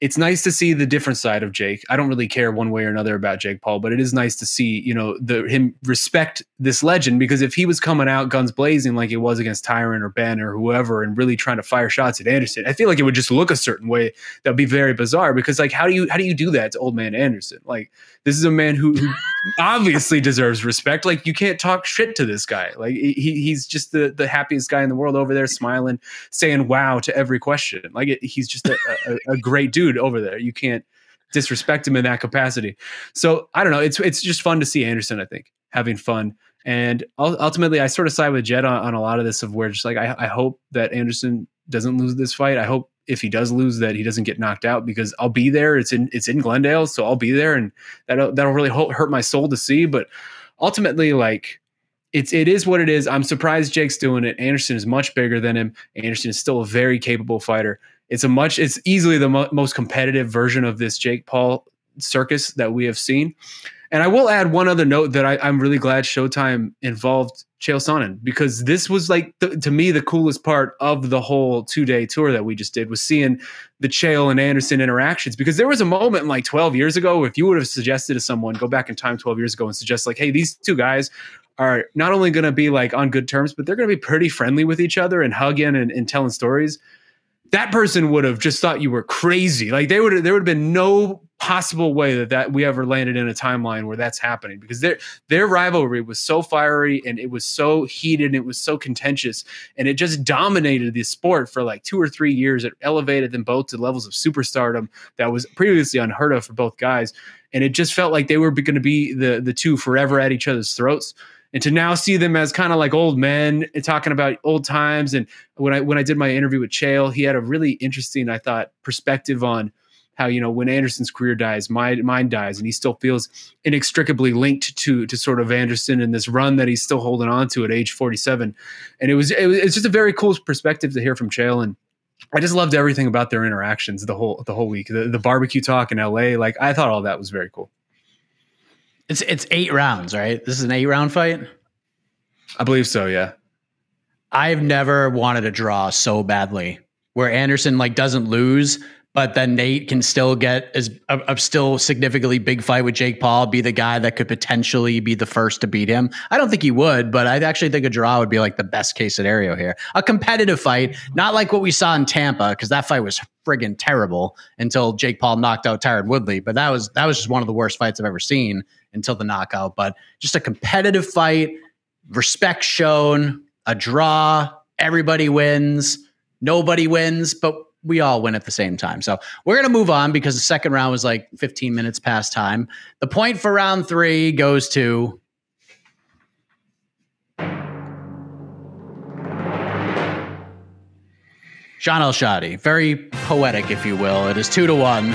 it's nice to see the different side of Jake. I don't really care one way or another about Jake Paul, but it is nice to see, you know, the him respect this legend because if he was coming out guns blazing like it was against Tyron or Ben or whoever and really trying to fire shots at Anderson, I feel like it would just look a certain way that'd be very bizarre because like how do you how do you do that to old man Anderson? Like this is a man who, who obviously deserves respect. Like you can't talk shit to this guy. Like he, he's just the the happiest guy in the world over there smiling, saying wow to every question. Like it, he's just a, a, a great dude dude over there. You can't disrespect him in that capacity. So I don't know. It's it's just fun to see Anderson. I think having fun. And ultimately, I sort of side with Jed on, on a lot of this of where just like I, I hope that Anderson doesn't lose this fight. I hope if he does lose that he doesn't get knocked out because I'll be there. It's in it's in Glendale, so I'll be there, and that'll that'll really hurt my soul to see. But ultimately, like it's it is what it is. I'm surprised Jake's doing it. Anderson is much bigger than him. Anderson is still a very capable fighter. It's a much it's easily the mo- most competitive version of this Jake Paul circus that we have seen. And I will add one other note that I, am really glad Showtime involved Chael Sonnen because this was like the, to me the coolest part of the whole two day tour that we just did was seeing the Chael and Anderson interactions because there was a moment like 12 years ago if you would have suggested to someone go back in time 12 years ago and suggest like hey these two guys are not only going to be like on good terms but they're going to be pretty friendly with each other and hugging and, and telling stories that person would have just thought you were crazy. Like they would there would have been no possible way that that we ever landed in a timeline where that's happening because their their rivalry was so fiery and it was so heated and it was so contentious and it just dominated the sport for like two or three years. It elevated them both to levels of superstardom that was previously unheard of for both guys, and it just felt like they were going to be the the two forever at each other's throats and to now see them as kind of like old men and talking about old times and when i when i did my interview with chael he had a really interesting i thought perspective on how you know when Anderson's career dies, my mine dies, and he still feels inextricably linked to to sort of Anderson and this run that he's still holding on to at age 47. And it was it was it's just a very cool perspective to hear from Chael and. I just loved everything about their interactions the whole the whole week. The, the barbecue talk in LA, like I thought all that was very cool. It's it's eight rounds, right? This is an eight round fight. I believe so. Yeah. I've never wanted a draw so badly where Anderson like doesn't lose, but then Nate can still get as a, a, still significantly big fight with Jake Paul, be the guy that could potentially be the first to beat him. I don't think he would, but I actually think a draw would be like the best case scenario here. A competitive fight, not like what we saw in Tampa, because that fight was friggin' terrible until Jake Paul knocked out Tyron Woodley. But that was that was just one of the worst fights I've ever seen until the knockout. But just a competitive fight, respect shown, a draw, everybody wins, nobody wins, but we all win at the same time. So we're going to move on because the second round was like 15 minutes past time. The point for round three goes to. Shaun Al-Shatti, very poetic, if you will. It is two to one.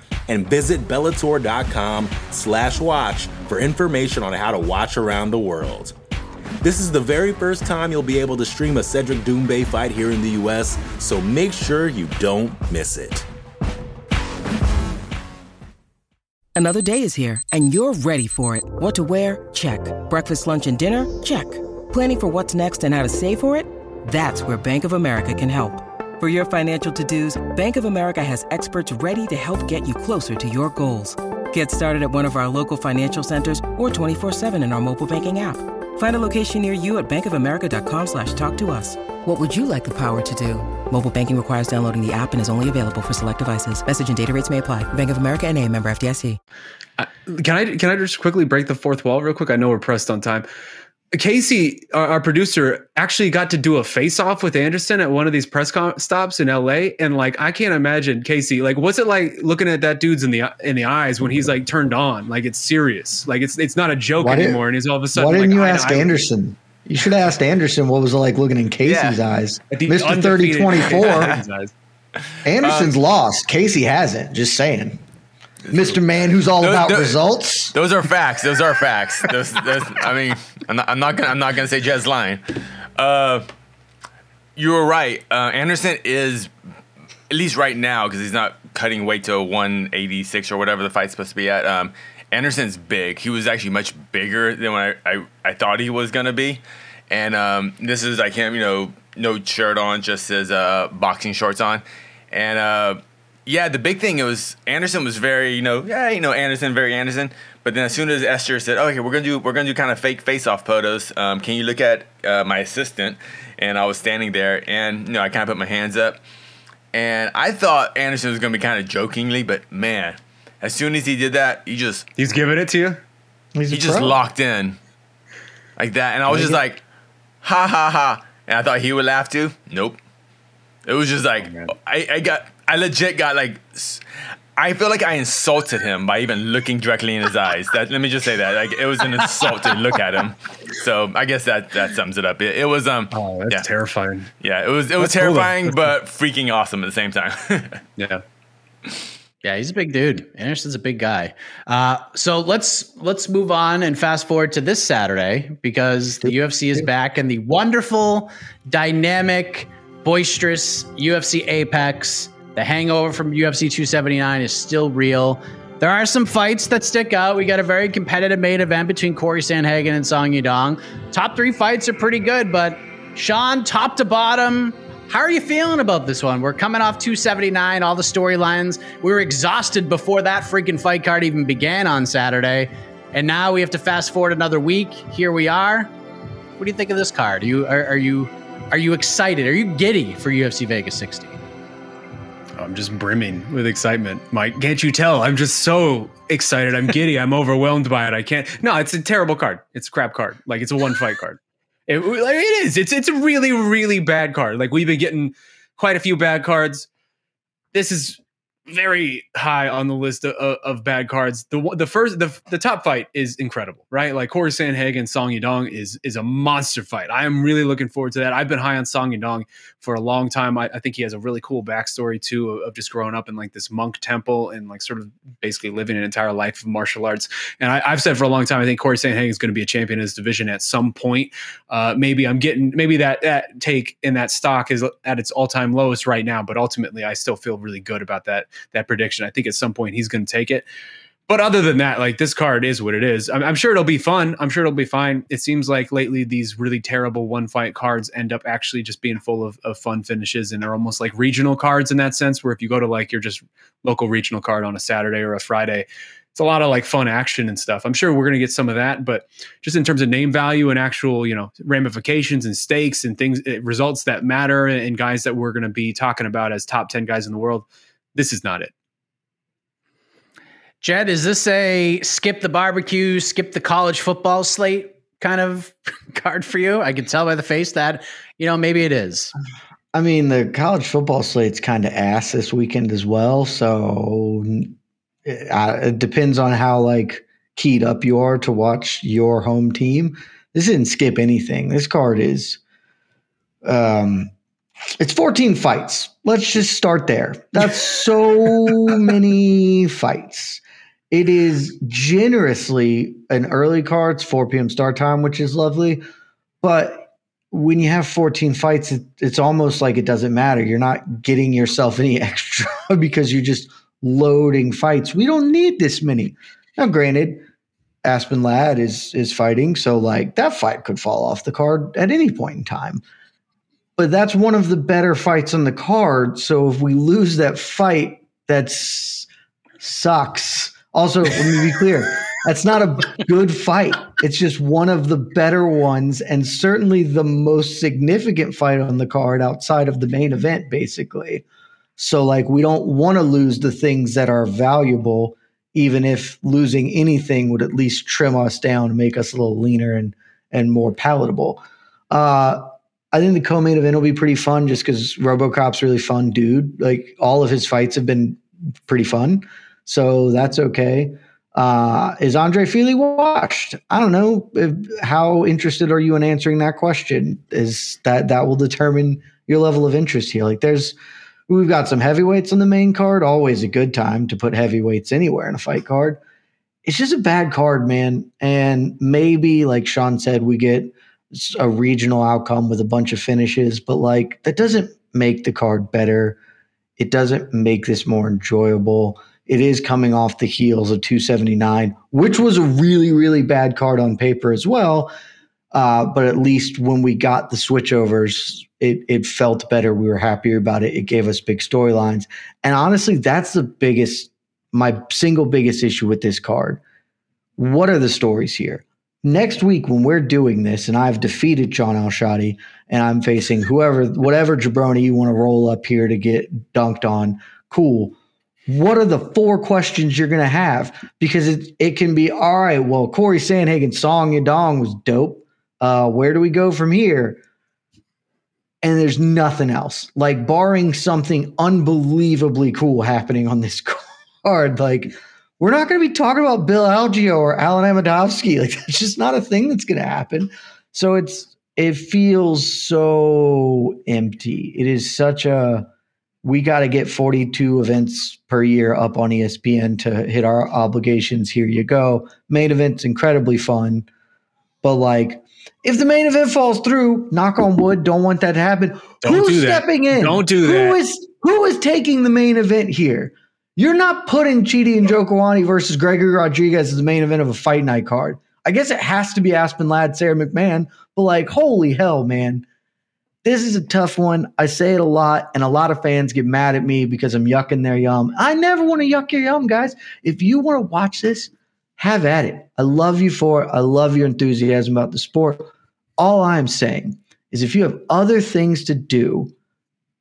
and visit bellator.com slash watch for information on how to watch around the world. This is the very first time you'll be able to stream a Cedric Doumbé fight here in the US, so make sure you don't miss it. Another day is here, and you're ready for it. What to wear? Check. Breakfast, lunch, and dinner? Check. Planning for what's next and how to save for it? That's where Bank of America can help. For your financial to-dos, Bank of America has experts ready to help get you closer to your goals. Get started at one of our local financial centers or 24-7 in our mobile banking app. Find a location near you at bankofamerica.com slash talk to us. What would you like the power to do? Mobile banking requires downloading the app and is only available for select devices. Message and data rates may apply. Bank of America and a member FDIC. Uh, can I can I just quickly break the fourth wall real quick? I know we're pressed on time. Casey, our, our, producer, actually got to do a face off with Anderson at one of these press com- stops in LA, and like I can't imagine Casey. Like, what's it like looking at that dude's in the in the eyes when he's like turned on? Like it's serious. Like it's it's not a joke why anymore. Did, and he's all of a sudden. Why didn't like, you ask Anderson? You should have asked Anderson what was it like looking in Casey's yeah. eyes. Mister Thirty Twenty Four. Anderson's um, lost. Casey hasn't. Just saying. Mr. Man who's all those, about those, results. Those are facts. Those are facts. Those, those, I mean, I'm not, I'm not, gonna I'm not gonna say Jed's lying. Uh, you were right. Uh, Anderson is at least right now because he's not cutting weight to 186 or whatever the fight's supposed to be at. Um, Anderson's big. He was actually much bigger than what I, I, I thought he was gonna be. And um, this is I can't you know no shirt on, just his uh, boxing shorts on, and. Uh, yeah, the big thing it was Anderson was very, you know, yeah, you know, Anderson, very Anderson. But then as soon as Esther said, "Okay, we're gonna do, we're gonna do kind of fake face-off photos," um, can you look at uh, my assistant? And I was standing there, and you know, I kind of put my hands up, and I thought Anderson was gonna be kind of jokingly, but man, as soon as he did that, he just he's giving it to you. He's he just pro. locked in like that, and I was just like, ha ha ha, and I thought he would laugh too. Nope. It was just like oh, I, I got I legit got like I feel like I insulted him by even looking directly in his eyes. That let me just say that like it was an insult to look at him. So I guess that that sums it up. It, it was um oh that's yeah. terrifying. Yeah, it was it was that's terrifying cool but freaking awesome at the same time. yeah. Yeah, he's a big dude. Anderson's a big guy. Uh, so let's let's move on and fast forward to this Saturday because the UFC is back and the wonderful, dynamic, boisterous UFC Apex The hangover from UFC 279 is still real. There are some fights that stick out. We got a very competitive main event between Cory Sandhagen and Song Yadong. Top three fights are pretty good, but Shaun, top to bottom, how are you feeling about this one? We're coming off 279, all the storylines. We were exhausted before that freaking fight card even began on Saturday. And now we have to fast forward another week. Here we are. What do you think of this card? Are you are, are you are you excited? Are you giddy for UFC Vegas 60? I'm just brimming with excitement. Mike, can't you tell? I'm just so excited. I'm giddy. I'm overwhelmed by it. I can't. No, it's a terrible card. It's a crap card. Like it's a one fight card. It, it is. It's it's a really really bad card. Like we've been getting quite a few bad cards. This is very high on the list of, of, bad cards. The the first the, the top fight is incredible, right? Like Cory Sandhagen Song Yadong is is a monster fight. I am really looking forward to that. I've been high on Song Yadong for a long time. I, I, think he has a really cool backstory too of, of, just growing up in like this monk temple and like sort of basically living an entire life of martial arts. And I, have said for a long time, I think Cory Sandhagen is going to be a champion in his division at some point. Uh, maybe I'm getting maybe that that take in that stock is at its all time lowest right now, but ultimately I still feel really good about that that prediction. I think at some point he's going to take it. But other than that, like this card is what it is. I'm, I'm, sure it'll be fun. I'm sure it'll be fine. It seems like lately these really terrible one fight cards end up actually just being full of, of fun finishes and they're almost like regional cards in that sense. Where if you go to like your just local regional card on a Saturday or a Friday, it's a lot of like fun action and stuff. I'm sure we're going to get some of that, but just in terms of name value and actual, you know, ramifications and stakes and things, results that matter and guys that we're going to be talking about as top 10 guys in the world, this is not it. Jed, is this a skip the barbecue, skip the college football slate kind of card for you? I can tell by the face that, you know, maybe it is. I mean, the college football slate's kind of ass this weekend as well. So it, uh, it depends on how like keyed up you are to watch your home team. This didn't skip anything. This card is um it's 14 fights. Let's just start there. That's so many fights. It is generously an early card. It's 4 p.m. start time, which is lovely. But when you have 14 fights, it, it's almost like it doesn't matter. You're not getting yourself any extra because you're just loading fights. We don't need this many. Now, granted, Aspen Ladd is is fighting, so like that fight could fall off the card at any point in time. But that's one of the better fights on the card. So if we lose that fight, that sucks. Also, let me be clear. That's not a good fight. It's just one of the better ones, and certainly the most significant fight on the card outside of the main event, basically. So, like, we don't want to lose the things that are valuable, even if losing anything would at least trim us down make us a little leaner and and more palatable. Uh, I think the co-main event will be pretty fun, just because RoboCop's really fun dude. Like all of his fights have been pretty fun. So that's okay. Uh, is Andre Fili washed? I don't know. If, how interested are you in answering that question? Is that that will determine your level of interest here? Like, there's we've got some heavyweights on the main card. Always a good time to put heavyweights anywhere in a fight card. It's just a bad card, man. And maybe, like Shaun said, we get a regional outcome with a bunch of finishes, but like that doesn't make the card better. It doesn't make this more enjoyable it is coming off the heels of 279, which was a really, really bad card on paper as well. Uh, but at least when we got the switchovers, it, it felt better. We were happier about it. It gave us big storylines. And honestly, that's the biggest, my single biggest issue with this card. What are the stories here? Next week, when we're doing this, and I've defeated Shaun Al-Shatti, and I'm facing whoever, whatever jabroni you want to roll up here to get dunked on, cool what are the four questions you're going to have? Because it, it can be, all right, well, Cory Sandhagen's Song Yadong was dope. Uh, where do we go from here? And there's nothing else. Like, barring something unbelievably cool happening on this card, like, we're not going to be talking about Bill Algeo or Alan Amedovski. Like, that's just not a thing that's going to happen. So it's, it feels so empty. It is such a, we got to get 42 events per year up on ESPN to hit our obligations. Here you go. Main event's incredibly fun. But like, if the main event falls through, knock on wood, don't want that to happen. Don't Who's do stepping in? Don't do that. Who is Who is taking the main event here? You're not putting Chidi and Njokuani versus Gregory Rodrigues as the main event of a fight night card. I guess it has to be Aspen Ladd, Sara McMann, but like, holy hell, man. This is a tough one. I say it a lot, and a lot of fans get mad at me because I'm yucking their yum. I never want to yuck your yum, guys. If you want to watch this, have at it. I love you for it. I love your enthusiasm about the sport. All I'm saying is if you have other things to do,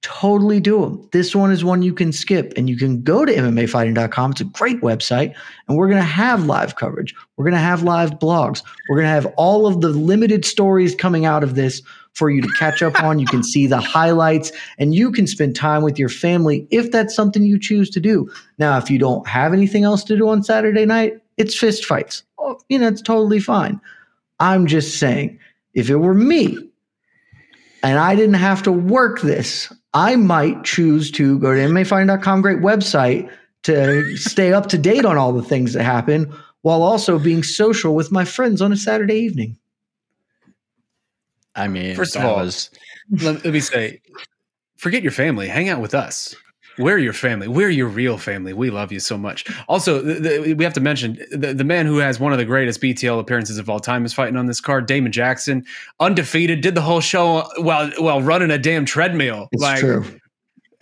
totally do them. This one is one you can skip and you can go to MMAfighting.com. It's a great website and we're going to have live coverage. We're going to have live blogs. We're going to have all of the limited stories coming out of this for you to catch up on. You can see the highlights and you can spend time with your family if that's something you choose to do. Now, if you don't have anything else to do on Saturday night, it's fist fights. Oh, you know, it's totally fine. I'm just saying, if it were me and I didn't have to work this, I might choose to go to MMAfighting.com, great website, to stay up to date on all the things that happen while also being social with my friends on a Saturday evening. I mean, First of all, was let, let me say, forget your family. Hang out with us. We're your family. We're your real family. We love you so much. Also, the, the, we have to mention the, the man who has one of the greatest BTL appearances of all time is fighting on this card. Damon Jackson, undefeated, did the whole show while while running a damn treadmill. It's like true.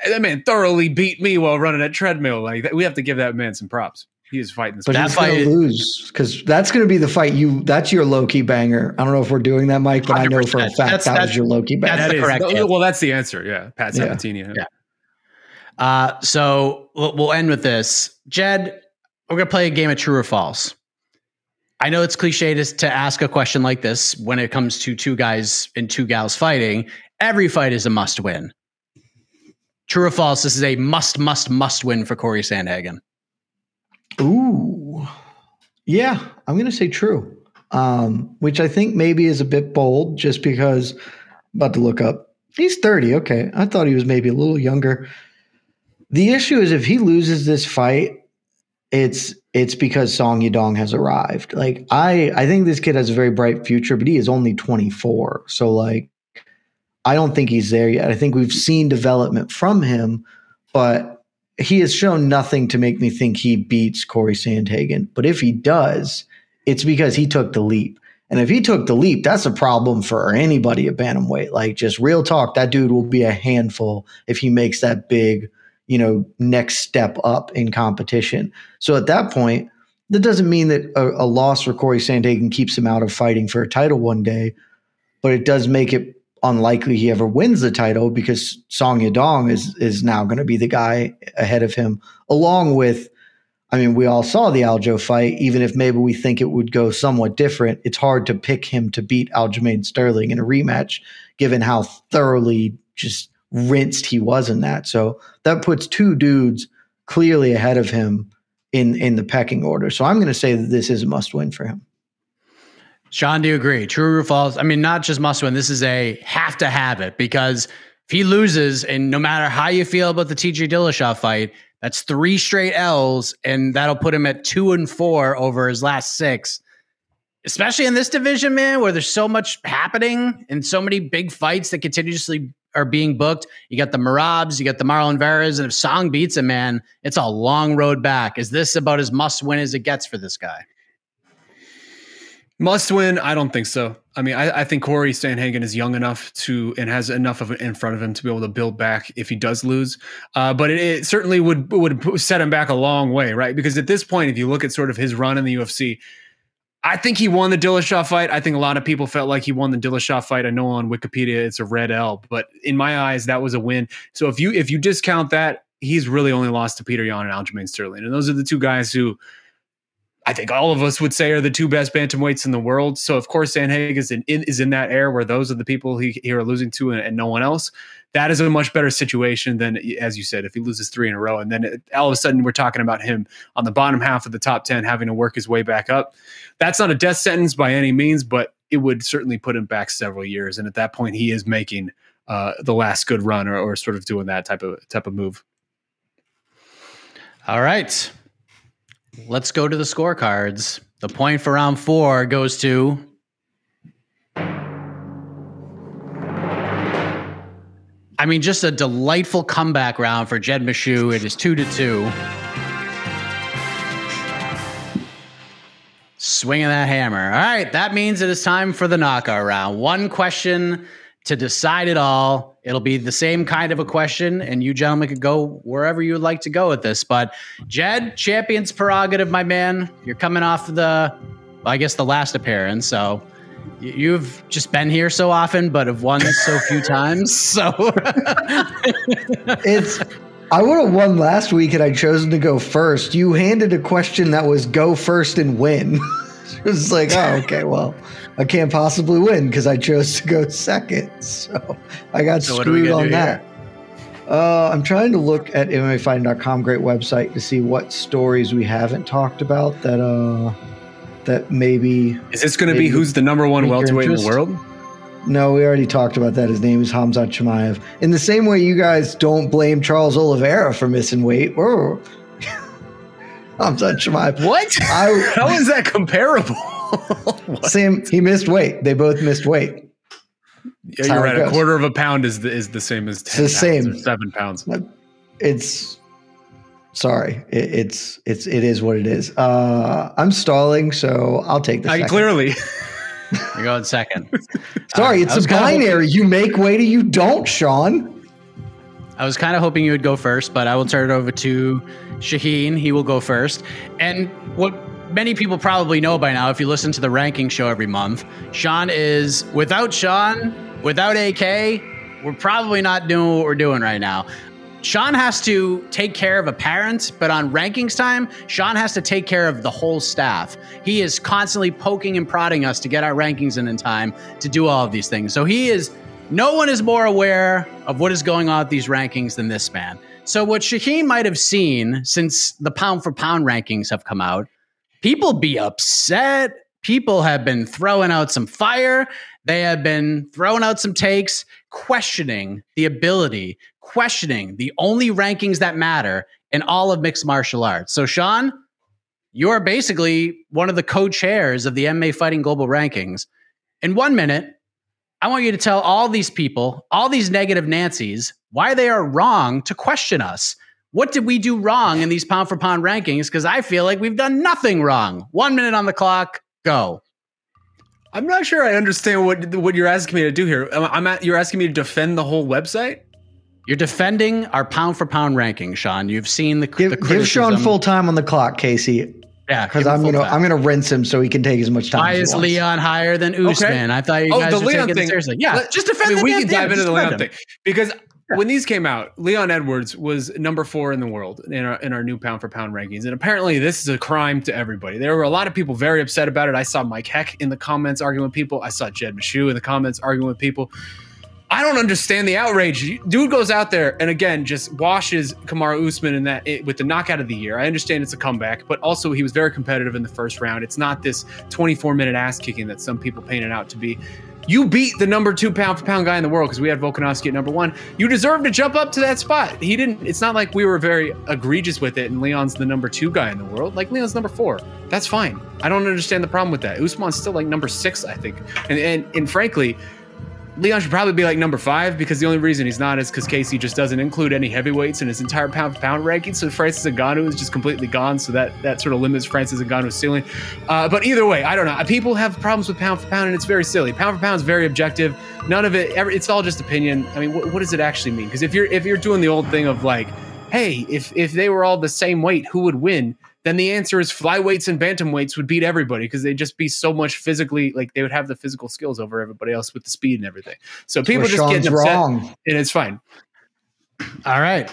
that man thoroughly beat me while running a treadmill. Like that, we have to give that man some props. He is fighting this. But That he's going fight- to lose because that's going to be the fight you. That's your low key banger. I don't know if we're doing that, Mike, but I know for a fact That's- that that's- was your low key banger. that's That the correct answer. well, that's the answer. Yeah, Pat Yeah. Sabatini. Yeah. Yeah. Uh, so we'll, end with this. Jed, we're going to play a game of true or false. I know it's cliche to, to ask a question like this when it comes to two guys and two gals fighting. Every fight is a must win. True or false? This is a must, must, must win for Cory Sandhagen. Ooh, yeah, I'm going to say true, um, which I think maybe is a bit bold, just because. About to look up. He's 30. Okay, I thought he was maybe a little younger. The issue is if he loses this fight, it's it's because Song Yadong has arrived. Like I I think this kid has a very bright future, but he is only 24. So like I don't think he's there yet. I think we've seen development from him, but he has shown nothing to make me think he beats Cory Sandhagen. But if he does, it's because he took the leap. And if he took the leap, that's a problem for anybody at bantamweight. Like just real talk, that dude will be a handful if he makes that big, you know, next step up in competition. So at that point, that doesn't mean that a, a loss for Cory Sandhagen keeps him out of fighting for a title one day, but it does make it unlikely he ever wins the title because Song Yadong is is now going to be the guy ahead of him, along with. I mean, we all saw the Aljo fight. Even if maybe we think it would go somewhat different, it's hard to pick him to beat Aljamain Sterling in a rematch, given how thoroughly just rinsed he was in that. So that puts two dudes clearly ahead of him in in the pecking order. So I'm going to say that this is a must win for him. Shaun, do you agree? True or false? I mean, not just must win. This is a have to have it because if he loses, and no matter how you feel about the TJ Dillashaw fight, that's three straight L's, and that'll put him at two and four over his last six. Especially in this division, man, where there's so much happening and so many big fights that continuously are being booked. You got the Merabs, you got the Marlon Veras, and if Song beats him, man, it's a long road back. Is this about as must win as it gets for this guy? Must win? I don't think so. I mean, I, I think Cory Sandhagen is young enough to and has enough of it in front of him to be able to build back if he does lose. Uh, but it, it certainly would would set him back a long way, right? Because at this point, if you look at sort of his run in the UFC, I think he won the Dillashaw fight. I think a lot of people felt like he won the Dillashaw fight. I know on Wikipedia it's a red L, but in my eyes, that was a win. So if you if you discount that, he's really only lost to Petr Yan and Aljamain Sterling, and those are the two guys who I think all of us would say are the two best bantamweights in the world. So of course, Sandhagen is in, is in that air where those are the people he, he are losing to and, and no one else. That is a much better situation than, as you said, if he loses three in a row and then it, all of a sudden we're talking about him on the bottom half of the top 10 having to work his way back up. That's not a death sentence by any means, but it would certainly put him back several years. And at that point, he is making uh, the last good run or, or sort of doing that type of type of move. All right. Let's go to the scorecards. The point for round four goes to I mean, just a delightful comeback round for Jed Meshew. It is two to two. Swinging that hammer. All right, that means it is time for the knockout round. One question to decide it all. It'll be the same kind of a question, and you gentlemen could go wherever you would like to go with this. But Jed, champion's prerogative, my man. You're coming off the, I guess, the last appearance. So you've just been here so often, but have won so few times. So It's. I would have won last week had I chosen to go first. You handed a question that was go first and win. it was like, oh, okay, well, I can't possibly win because I chose to go second. So I got So what are we screwed on that. Uh, I'm trying to look at MMAfighting.com, great website, to see what stories we haven't talked about that uh that maybe Is this going to be who's the number one welterweight in the world? No, we already talked about that. His name is Khamzat Chimaev. In the same way you guys don't blame Charles Oliveira for missing weight. Whoa. Khamzat Chimaev. What? I, How is that comparable? same. He missed weight. They both missed weight. Yeah, you're right. A quarter of a pound is the, is the same as ten the pounds same. or seven pounds. It's sorry. It, it's it's it is what it is. Uh, I'm stalling, so I'll take the I, clearly, you're going second. Sorry, I it's a kinda hoping- binary. You make weight or you don't, Shaun. I was kind of hoping you would go first, but I will turn it over to Shaheen. He will go first. And what many people probably know by now, if you listen to the ranking show every month, Shaun is without Shaun, without AK, we're probably not doing what we're doing right now. Shaun has to take care of a parent, but on rankings time, Shaun has to take care of the whole staff. He is constantly poking and prodding us to get our rankings in in time to do all of these things. So he is no one is more aware of what is going on with these rankings than this man. So, what Shaheen might have seen since the pound for pound rankings have come out, people be upset. People have been throwing out some fire. They have been throwing out some takes, questioning the ability, questioning the only rankings that matter in all of mixed martial arts. So, Shaun, you are basically one of the co chairs of the MMA Fighting Global Rankings. In one minute, I want you to tell all these people, all these negative Nancy's, why they are wrong to question us. What did we do wrong in these pound for pound rankings? Because I feel like we've done nothing wrong. One minute on the clock, go. I'm not sure I understand what what you're asking me to do here. I'm, I'm at, you're asking me to defend the whole website. You're defending our pound for pound ranking, Shaun. You've seen the, Give, the give Shaun full time on the clock, Casey, yeah, because I'm gonna time. I'm gonna rinse him so he can take as much time. Why as he is wants. Leon higher than Usman? I thought you oh, guys the were Leon taking it thing. seriously. Yeah, Let- just defend I mean, the we can dive into the Leon thing because when these came out, Leon Edwards was number four in the world in our in our new pound for pound rankings, and apparently this is a crime to everybody. There were a lot of people very upset about it. I saw Mike Heck in the comments arguing with people. I saw Jed Meshew in the comments arguing with people. I don't understand the outrage. Dude goes out there and again just washes Kamaru Usman in that it, with the knockout of the year. I understand it's a comeback, but also he was very competitive in the first round. It's not this 24 minute ass kicking that some people painted out to be. You beat the number two pound for pound guy in the world because we had Volkanovski at number one. You deserve to jump up to that spot. He didn't. It's not like we were very egregious with it, and Leon's the number two guy in the world. Like Leon's number four. That's fine. I don't understand the problem with that. Usman's still like number six, I think, and and, and frankly. Leon should probably be like number five because the only reason he's not is because Casey just doesn't include any heavyweights in his entire pound for pound ranking. So Francis Ngannou is just completely gone. So that that sort of limits Francis Ngannou's ceiling. Uh, but either way, I don't know. People have problems with pound for pound, and it's very silly. Pound for pound is very objective. None of it. every- It's all just opinion. I mean, what, what does it actually mean? Because if you're if you're doing the old thing of like, hey, if if they were all the same weight, who would win? Then the answer is flyweights and bantamweights would beat everybody because they'd just be so much physically like they would have the physical skills over everybody else with the speed and everything. So people Where just Shaun's getting upset, wrong. and it's fine. All right.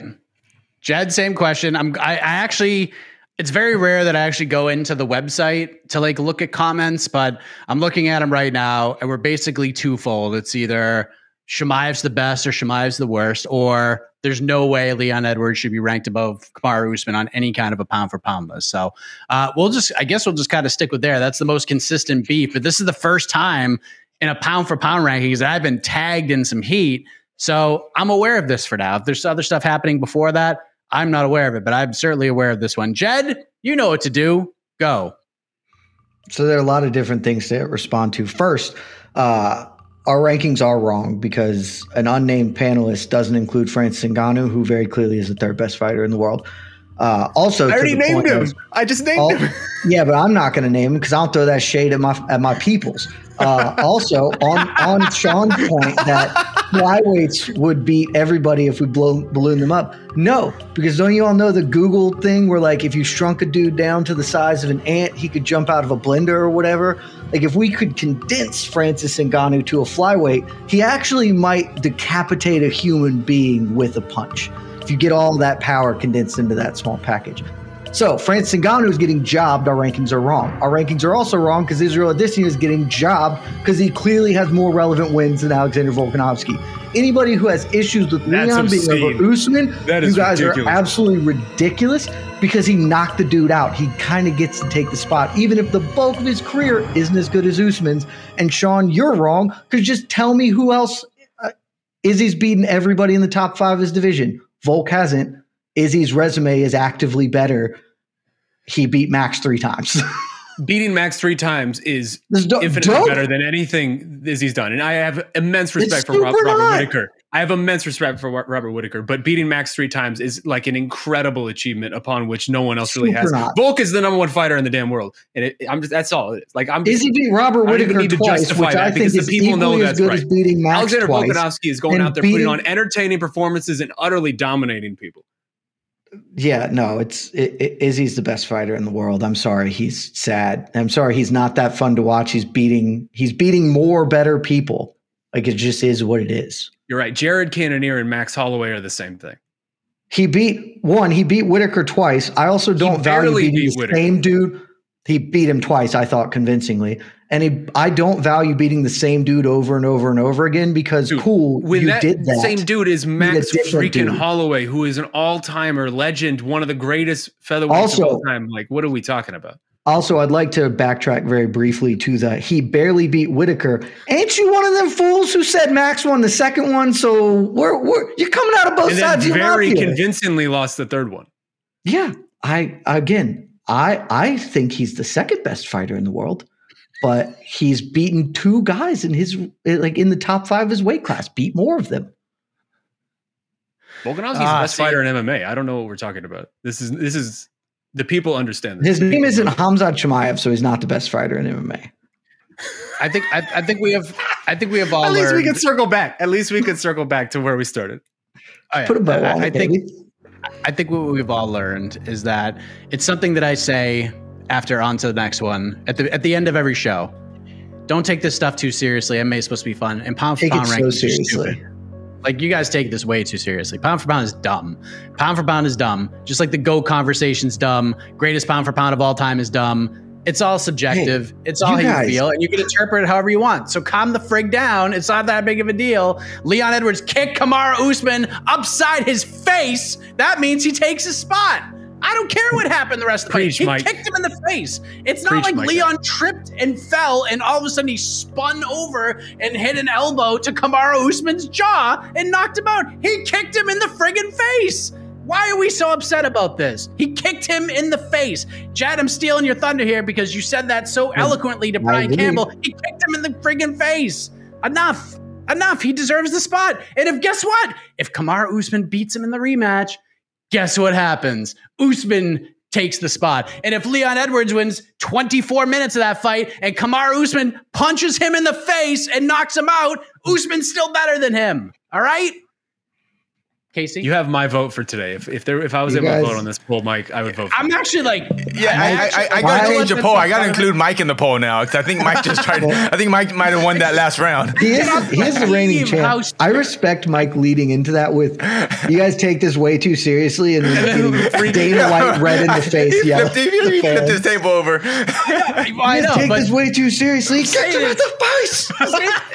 Jed, same question. I'm I, I actually it's very rare that I actually go into the website to like look at comments, but I'm looking at them right now and we're basically twofold. It's either Chimaev's the best or Chimaev's the worst, or there's no way Leon Edwards should be ranked above Kamaru Usman on any kind of a pound for pound list. So uh, we'll just, I guess we'll just kind of stick with there. That's the most consistent beef. But this is the first time in a pound for pound rankings that I've been tagged in some heat. So I'm aware of this for now. If there's other stuff happening before that, I'm not aware of it, but I'm certainly aware of this one. Jed, you know what to do. Go. So there are a lot of different things to respond to. First, uh, our rankings are wrong because an unnamed panelist doesn't include Francis Ngannou, who very clearly is the third best fighter in the world. Uh, also, I already named him. of- I just named all- him. yeah, but I'm not going to name him because I'll throw that shade at my at my peoples. Uh, also, on on Shaun's point that flyweights would beat everybody if we blow balloon them up. No, because don't you all know the Google thing where like if you shrunk a dude down to the size of an ant, he could jump out of a blender or whatever. Like if we could condense Francis Ngannou to a flyweight, he actually might decapitate a human being with a punch. If you get all that power condensed into that small package. So Francis Ngannou is getting jobbed. Our rankings are wrong. Our rankings are also wrong because Israel Adesanya is getting jobbed because he clearly has more relevant wins than Alexander Volkanovski. Anybody who has issues with That's Leon being over Usman, you guys ridiculous. are absolutely ridiculous because he knocked the dude out. He kind of gets to take the spot, even if the bulk of his career isn't as good as Usman's. And Shaun, you're wrong because just tell me who else. Uh, Izzy's beaten everybody in the top five of his division. Volk hasn't. Izzy's resume is actively better. He beat Max three times. Beating Max three times is do- infinitely dope. better than anything Izzy's done, and I have immense respect It's for Rob, Robert not. Whittaker. I have immense respect for Robert Whittaker, but beating Max three times is like an incredible achievement upon which no one else really Super has. not. Volk is the number one fighter in the damn world, and it, I'm just that's all. It is. Like I'm just, Izzy beat Robert I don't even Whittaker twice, which I think because the is people know equally as that's good right. as beating Max Alexander twice. Volkanovski is going out there putting on entertaining performances and utterly dominating people. Yeah, no, it's it, it, Izzy's the best fighter in the world. I'm sorry, he's sad. I'm sorry, he's not that fun to watch. He's beating he's beating more better people. Like it just is what it is. You're right. Jared Cannonier and Max Holloway are the same thing. He beat one. He beat Whittaker twice. I also don't value beating beat the Whittaker. same dude. He beat him twice. I thought convincingly, and he, I don't value beating the same dude over and over and over again because Dude, cool, you that, did that. same dude is Max freaking dude. Holloway, who is an all-timer legend, one of the greatest featherweights Also- of all time. Like, what are we talking about? Also, I'd like to backtrack very briefly to the he barely beat Whittaker. Ain't you one of them fools who said Max won the second one? So we're, we're you're coming out of both and then sides. your very convincingly lost the third one. Yeah, I again, I I think he's the second best fighter in the world, but he's beaten two guys in his like in the top five of his weight class. Beat more of them. Volkanovski's Ah, the best see- fighter in MMA. I don't know what we're talking about. This is this is the people understand this. His name isn't Khamzat Chimaev, so he's not the best fighter in MMA. I think I, I think we have I think we have all At least we can circle back. At least we can circle back to where we started. Oh, yeah. Put a bow I, on I it, think baby. I think what we've all learned is that it's something that I say after on to the next one at the at the end of every show. Don't take this stuff too seriously. MMA is supposed to be fun, and pound for Take pound so rankings are seriously. stupid. Like you guys take this way too seriously. Pound for pound is dumb. Pound for pound is dumb. Just like the go conversation's dumb. Greatest pound for pound of all time is dumb. It's all subjective. it's all you how guys- you feel, and you can interpret it however you want. So calm the frig down. It's not that big of a deal. Leon Edwards kicked Kamaru Usman upside his face. That means he takes his spot. I don't care what happened the rest of the fight. He Mike. kicked him in the face. It's not Preach, like Mike. Leon tripped and fell, and all of a sudden he spun over and hit an elbow to Kamaru Usman's jaw and knocked him out. He kicked him in the friggin' face. Why are we so upset about this? He kicked him in the face. Jad, I'm stealing your thunder here because you said that so hmm. eloquently to Brian. Campbell. He kicked him in the friggin' face. Enough. Enough. He deserves the spot. And if guess what? If Kamara Usman beats him in the rematch, guess what happens? Usman takes the spot. And if Leon Edwards wins 24 minutes of that fight and Kamaru Usman punches him in the face and knocks him out, Usman's still better than him. All right? Casey? You have my vote for today. If if there if I was You able guys- to vote on this poll, Mike, I would vote. For I'm you. actually like, Yeah, I'm I, actually- I, I, I gotta change the poll. I gotta include Mike in the poll now because I think Mike just tried. I think Mike might have won that last round. He is, he is the reigning believe how champ. I respect Mike leading into that with, you guys take this way too seriously and then getting Dana White red in the face. He yelling flipped, at he, he the flipped fans. his table over. I You know, take this way too seriously. Get Say him it. the face.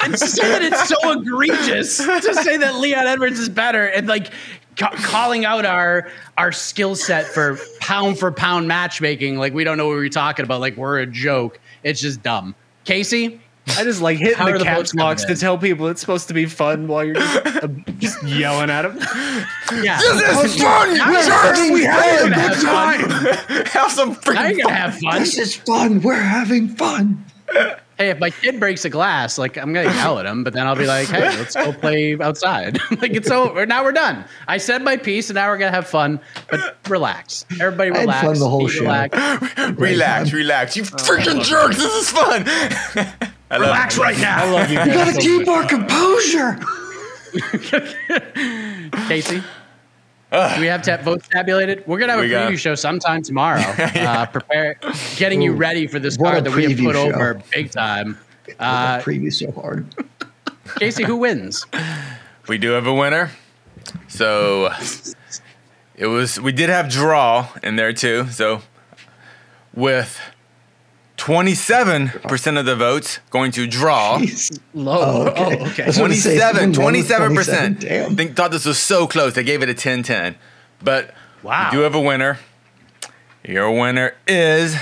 and say that it's so egregious to say that Leon Edwards is better and like ca- calling out our our skill set for pound for pound matchmaking like we don't know what we're talking about like we're a joke it's just dumb casey I just like hitting How the the caps votes locks to tell people it's supposed to be fun while you're just, uh, just yelling at them. yeah this is fun. Now Jerks, you're we gonna had a good have time. Have some now freaking you're fun. gonna have fun This is fun. We're having fun. Hey, if my kid breaks a glass, like I'm gonna yell at him, but then I'll be like, hey, let's go play outside. like it's over. Now we're done. I said my piece, and now we're gonna have fun. But relax, everybody. I had Relax. fun the whole show. relaxed. relax, relax. You freaking jerks. This is fun. I love Relax it. right now. I love you. We gotta keep our composure. Casey. Do we have ta- votes tabulated? We're gonna have a We got- preview show sometime tomorrow. uh, prepare, getting you ready for this what a card that we have put show. over big time. Uh, preview so hard. Casey, who wins? We do have a winner. So it was we did have draw in there too. So with 27% of the votes going to draw. Low. Oh, oh okay. Oh, okay. I was gonna say, 27, someone won with 27%. 27, Damn. Think thought this was so close. They gave it a 10-10. But Wow. we do have a winner. Your winner is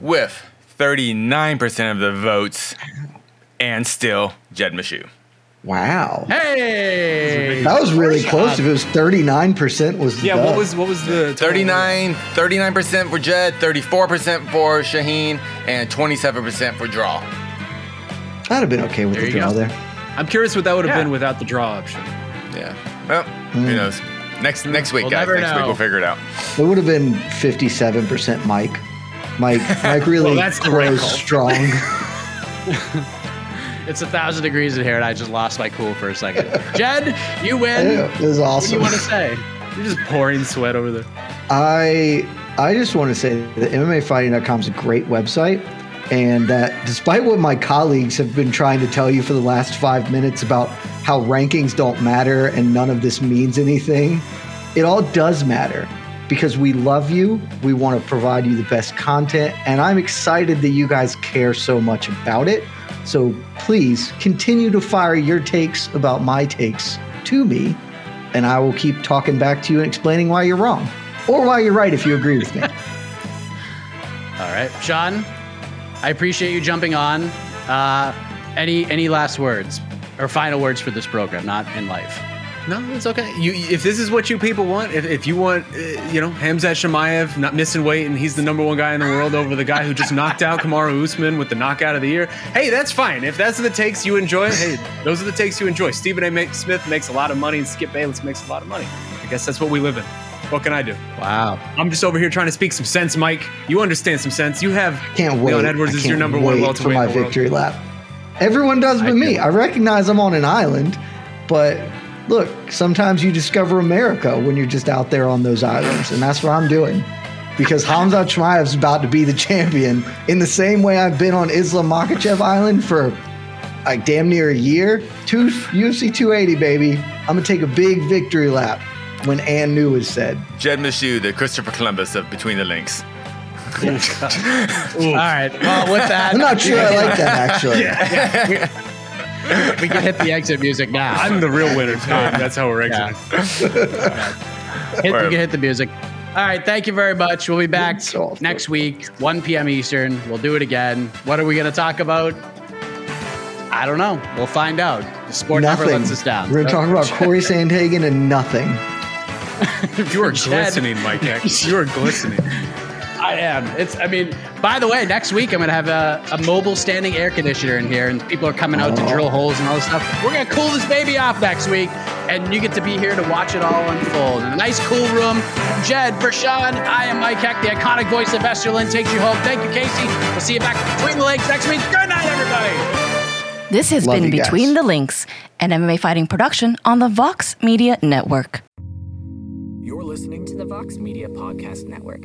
with 39% of the votes and still Jed Meshew. Wow. Hey, That was really close. If it was 39% was Yeah, dub. what was what was the 39, 39% for Jed, 34% for Shaheen, and 27% for Draw. I'd have been okay with There the draw go. there. I'm curious what that would have Yeah. been without the draw option. Yeah. Well, who hmm. knows? Next hmm. next week, We'll guys. never Next week we'll figure it out. It would have been 57% Mike. Mike, Mike really Well, that's the strong. it's a thousand degrees in here, and I just lost my cool for a second. Jed, you win. It was awesome. What do you want to say? You're just pouring sweat over there. I I just want to say that MMAfighting.com is a great website, and that despite what my colleagues have been trying to tell you for the last five minutes about how rankings don't matter and none of this means anything, it all does matter because we love you. We want to provide you the best content, and I'm excited that you guys care so much about it. So please continue to fire your takes about my takes to me, and I will keep talking back to you and explaining why you're wrong or why you're right if you agree with me. All right, Shaun. I appreciate you jumping on. Uh, any any last words or final words for this program? Not in life. No, it's okay. You, if this is what you people want, if, if you want, uh, you know, Khamzat Chimaev not missing weight and he's the number one guy in the world over the guy who just knocked out Kamaru Usman with the knockout of the year, hey, that's fine. If that's the takes you enjoy, hey, those are the takes you enjoy. Stephen A. Smith makes a lot of money and Skip Bayless makes a lot of money. I guess that's what we live in. What can I do? Wow. I'm just over here trying to speak some sense, Mike. You understand some sense. You have Can't wait. Leon Edwards is your number one welterweight for my the world. victory lap. Everyone does but I me. do. I recognize I'm on an island, but look, sometimes you discover America when you're just out there on those islands, and that's what I'm doing. Because Khamzat Chimaev's about to be the champion in the same way I've been on Islam Makhachev Island for like damn near a year. Two UFC 280, baby. I'm gonna take a big victory lap when Ann New is said. Jed Meshew, the Christopher Columbus of Between the Links. All right. Well, with that, I'm not sure I like that actually. we can hit the exit music now. I'm the real winner tonight. That's how we're exiting. Hit, we can hit the music. All right. Thank you very much. We'll be back next week, 1 p.m. Eastern. We'll do it again. What are we going to talk about? I don't know. We'll find out. The sport never Nothing. lets us down. We're gonna talk about Cory Sandhagen and nothing. You are Jed. glistening, Mike X. You are glistening. I am. It's. I mean, by the way, next week I'm gonna have a, a mobile standing air conditioner in here, and people are coming out to Oh. drill holes and all this stuff. We're gonna cool this baby off next week, and you get to be here to watch it all unfold in a nice, cool room. Jed, for Shaun, I am Mike Heck, the iconic voice of Vesterland takes you home. Thank you, Casey. We'll see you back between the legs next week. Good night, everybody. This has Love been you guys. Between the Links, an MMA fighting production on the Vox Media Network. You're listening to the Vox Media Podcast Network.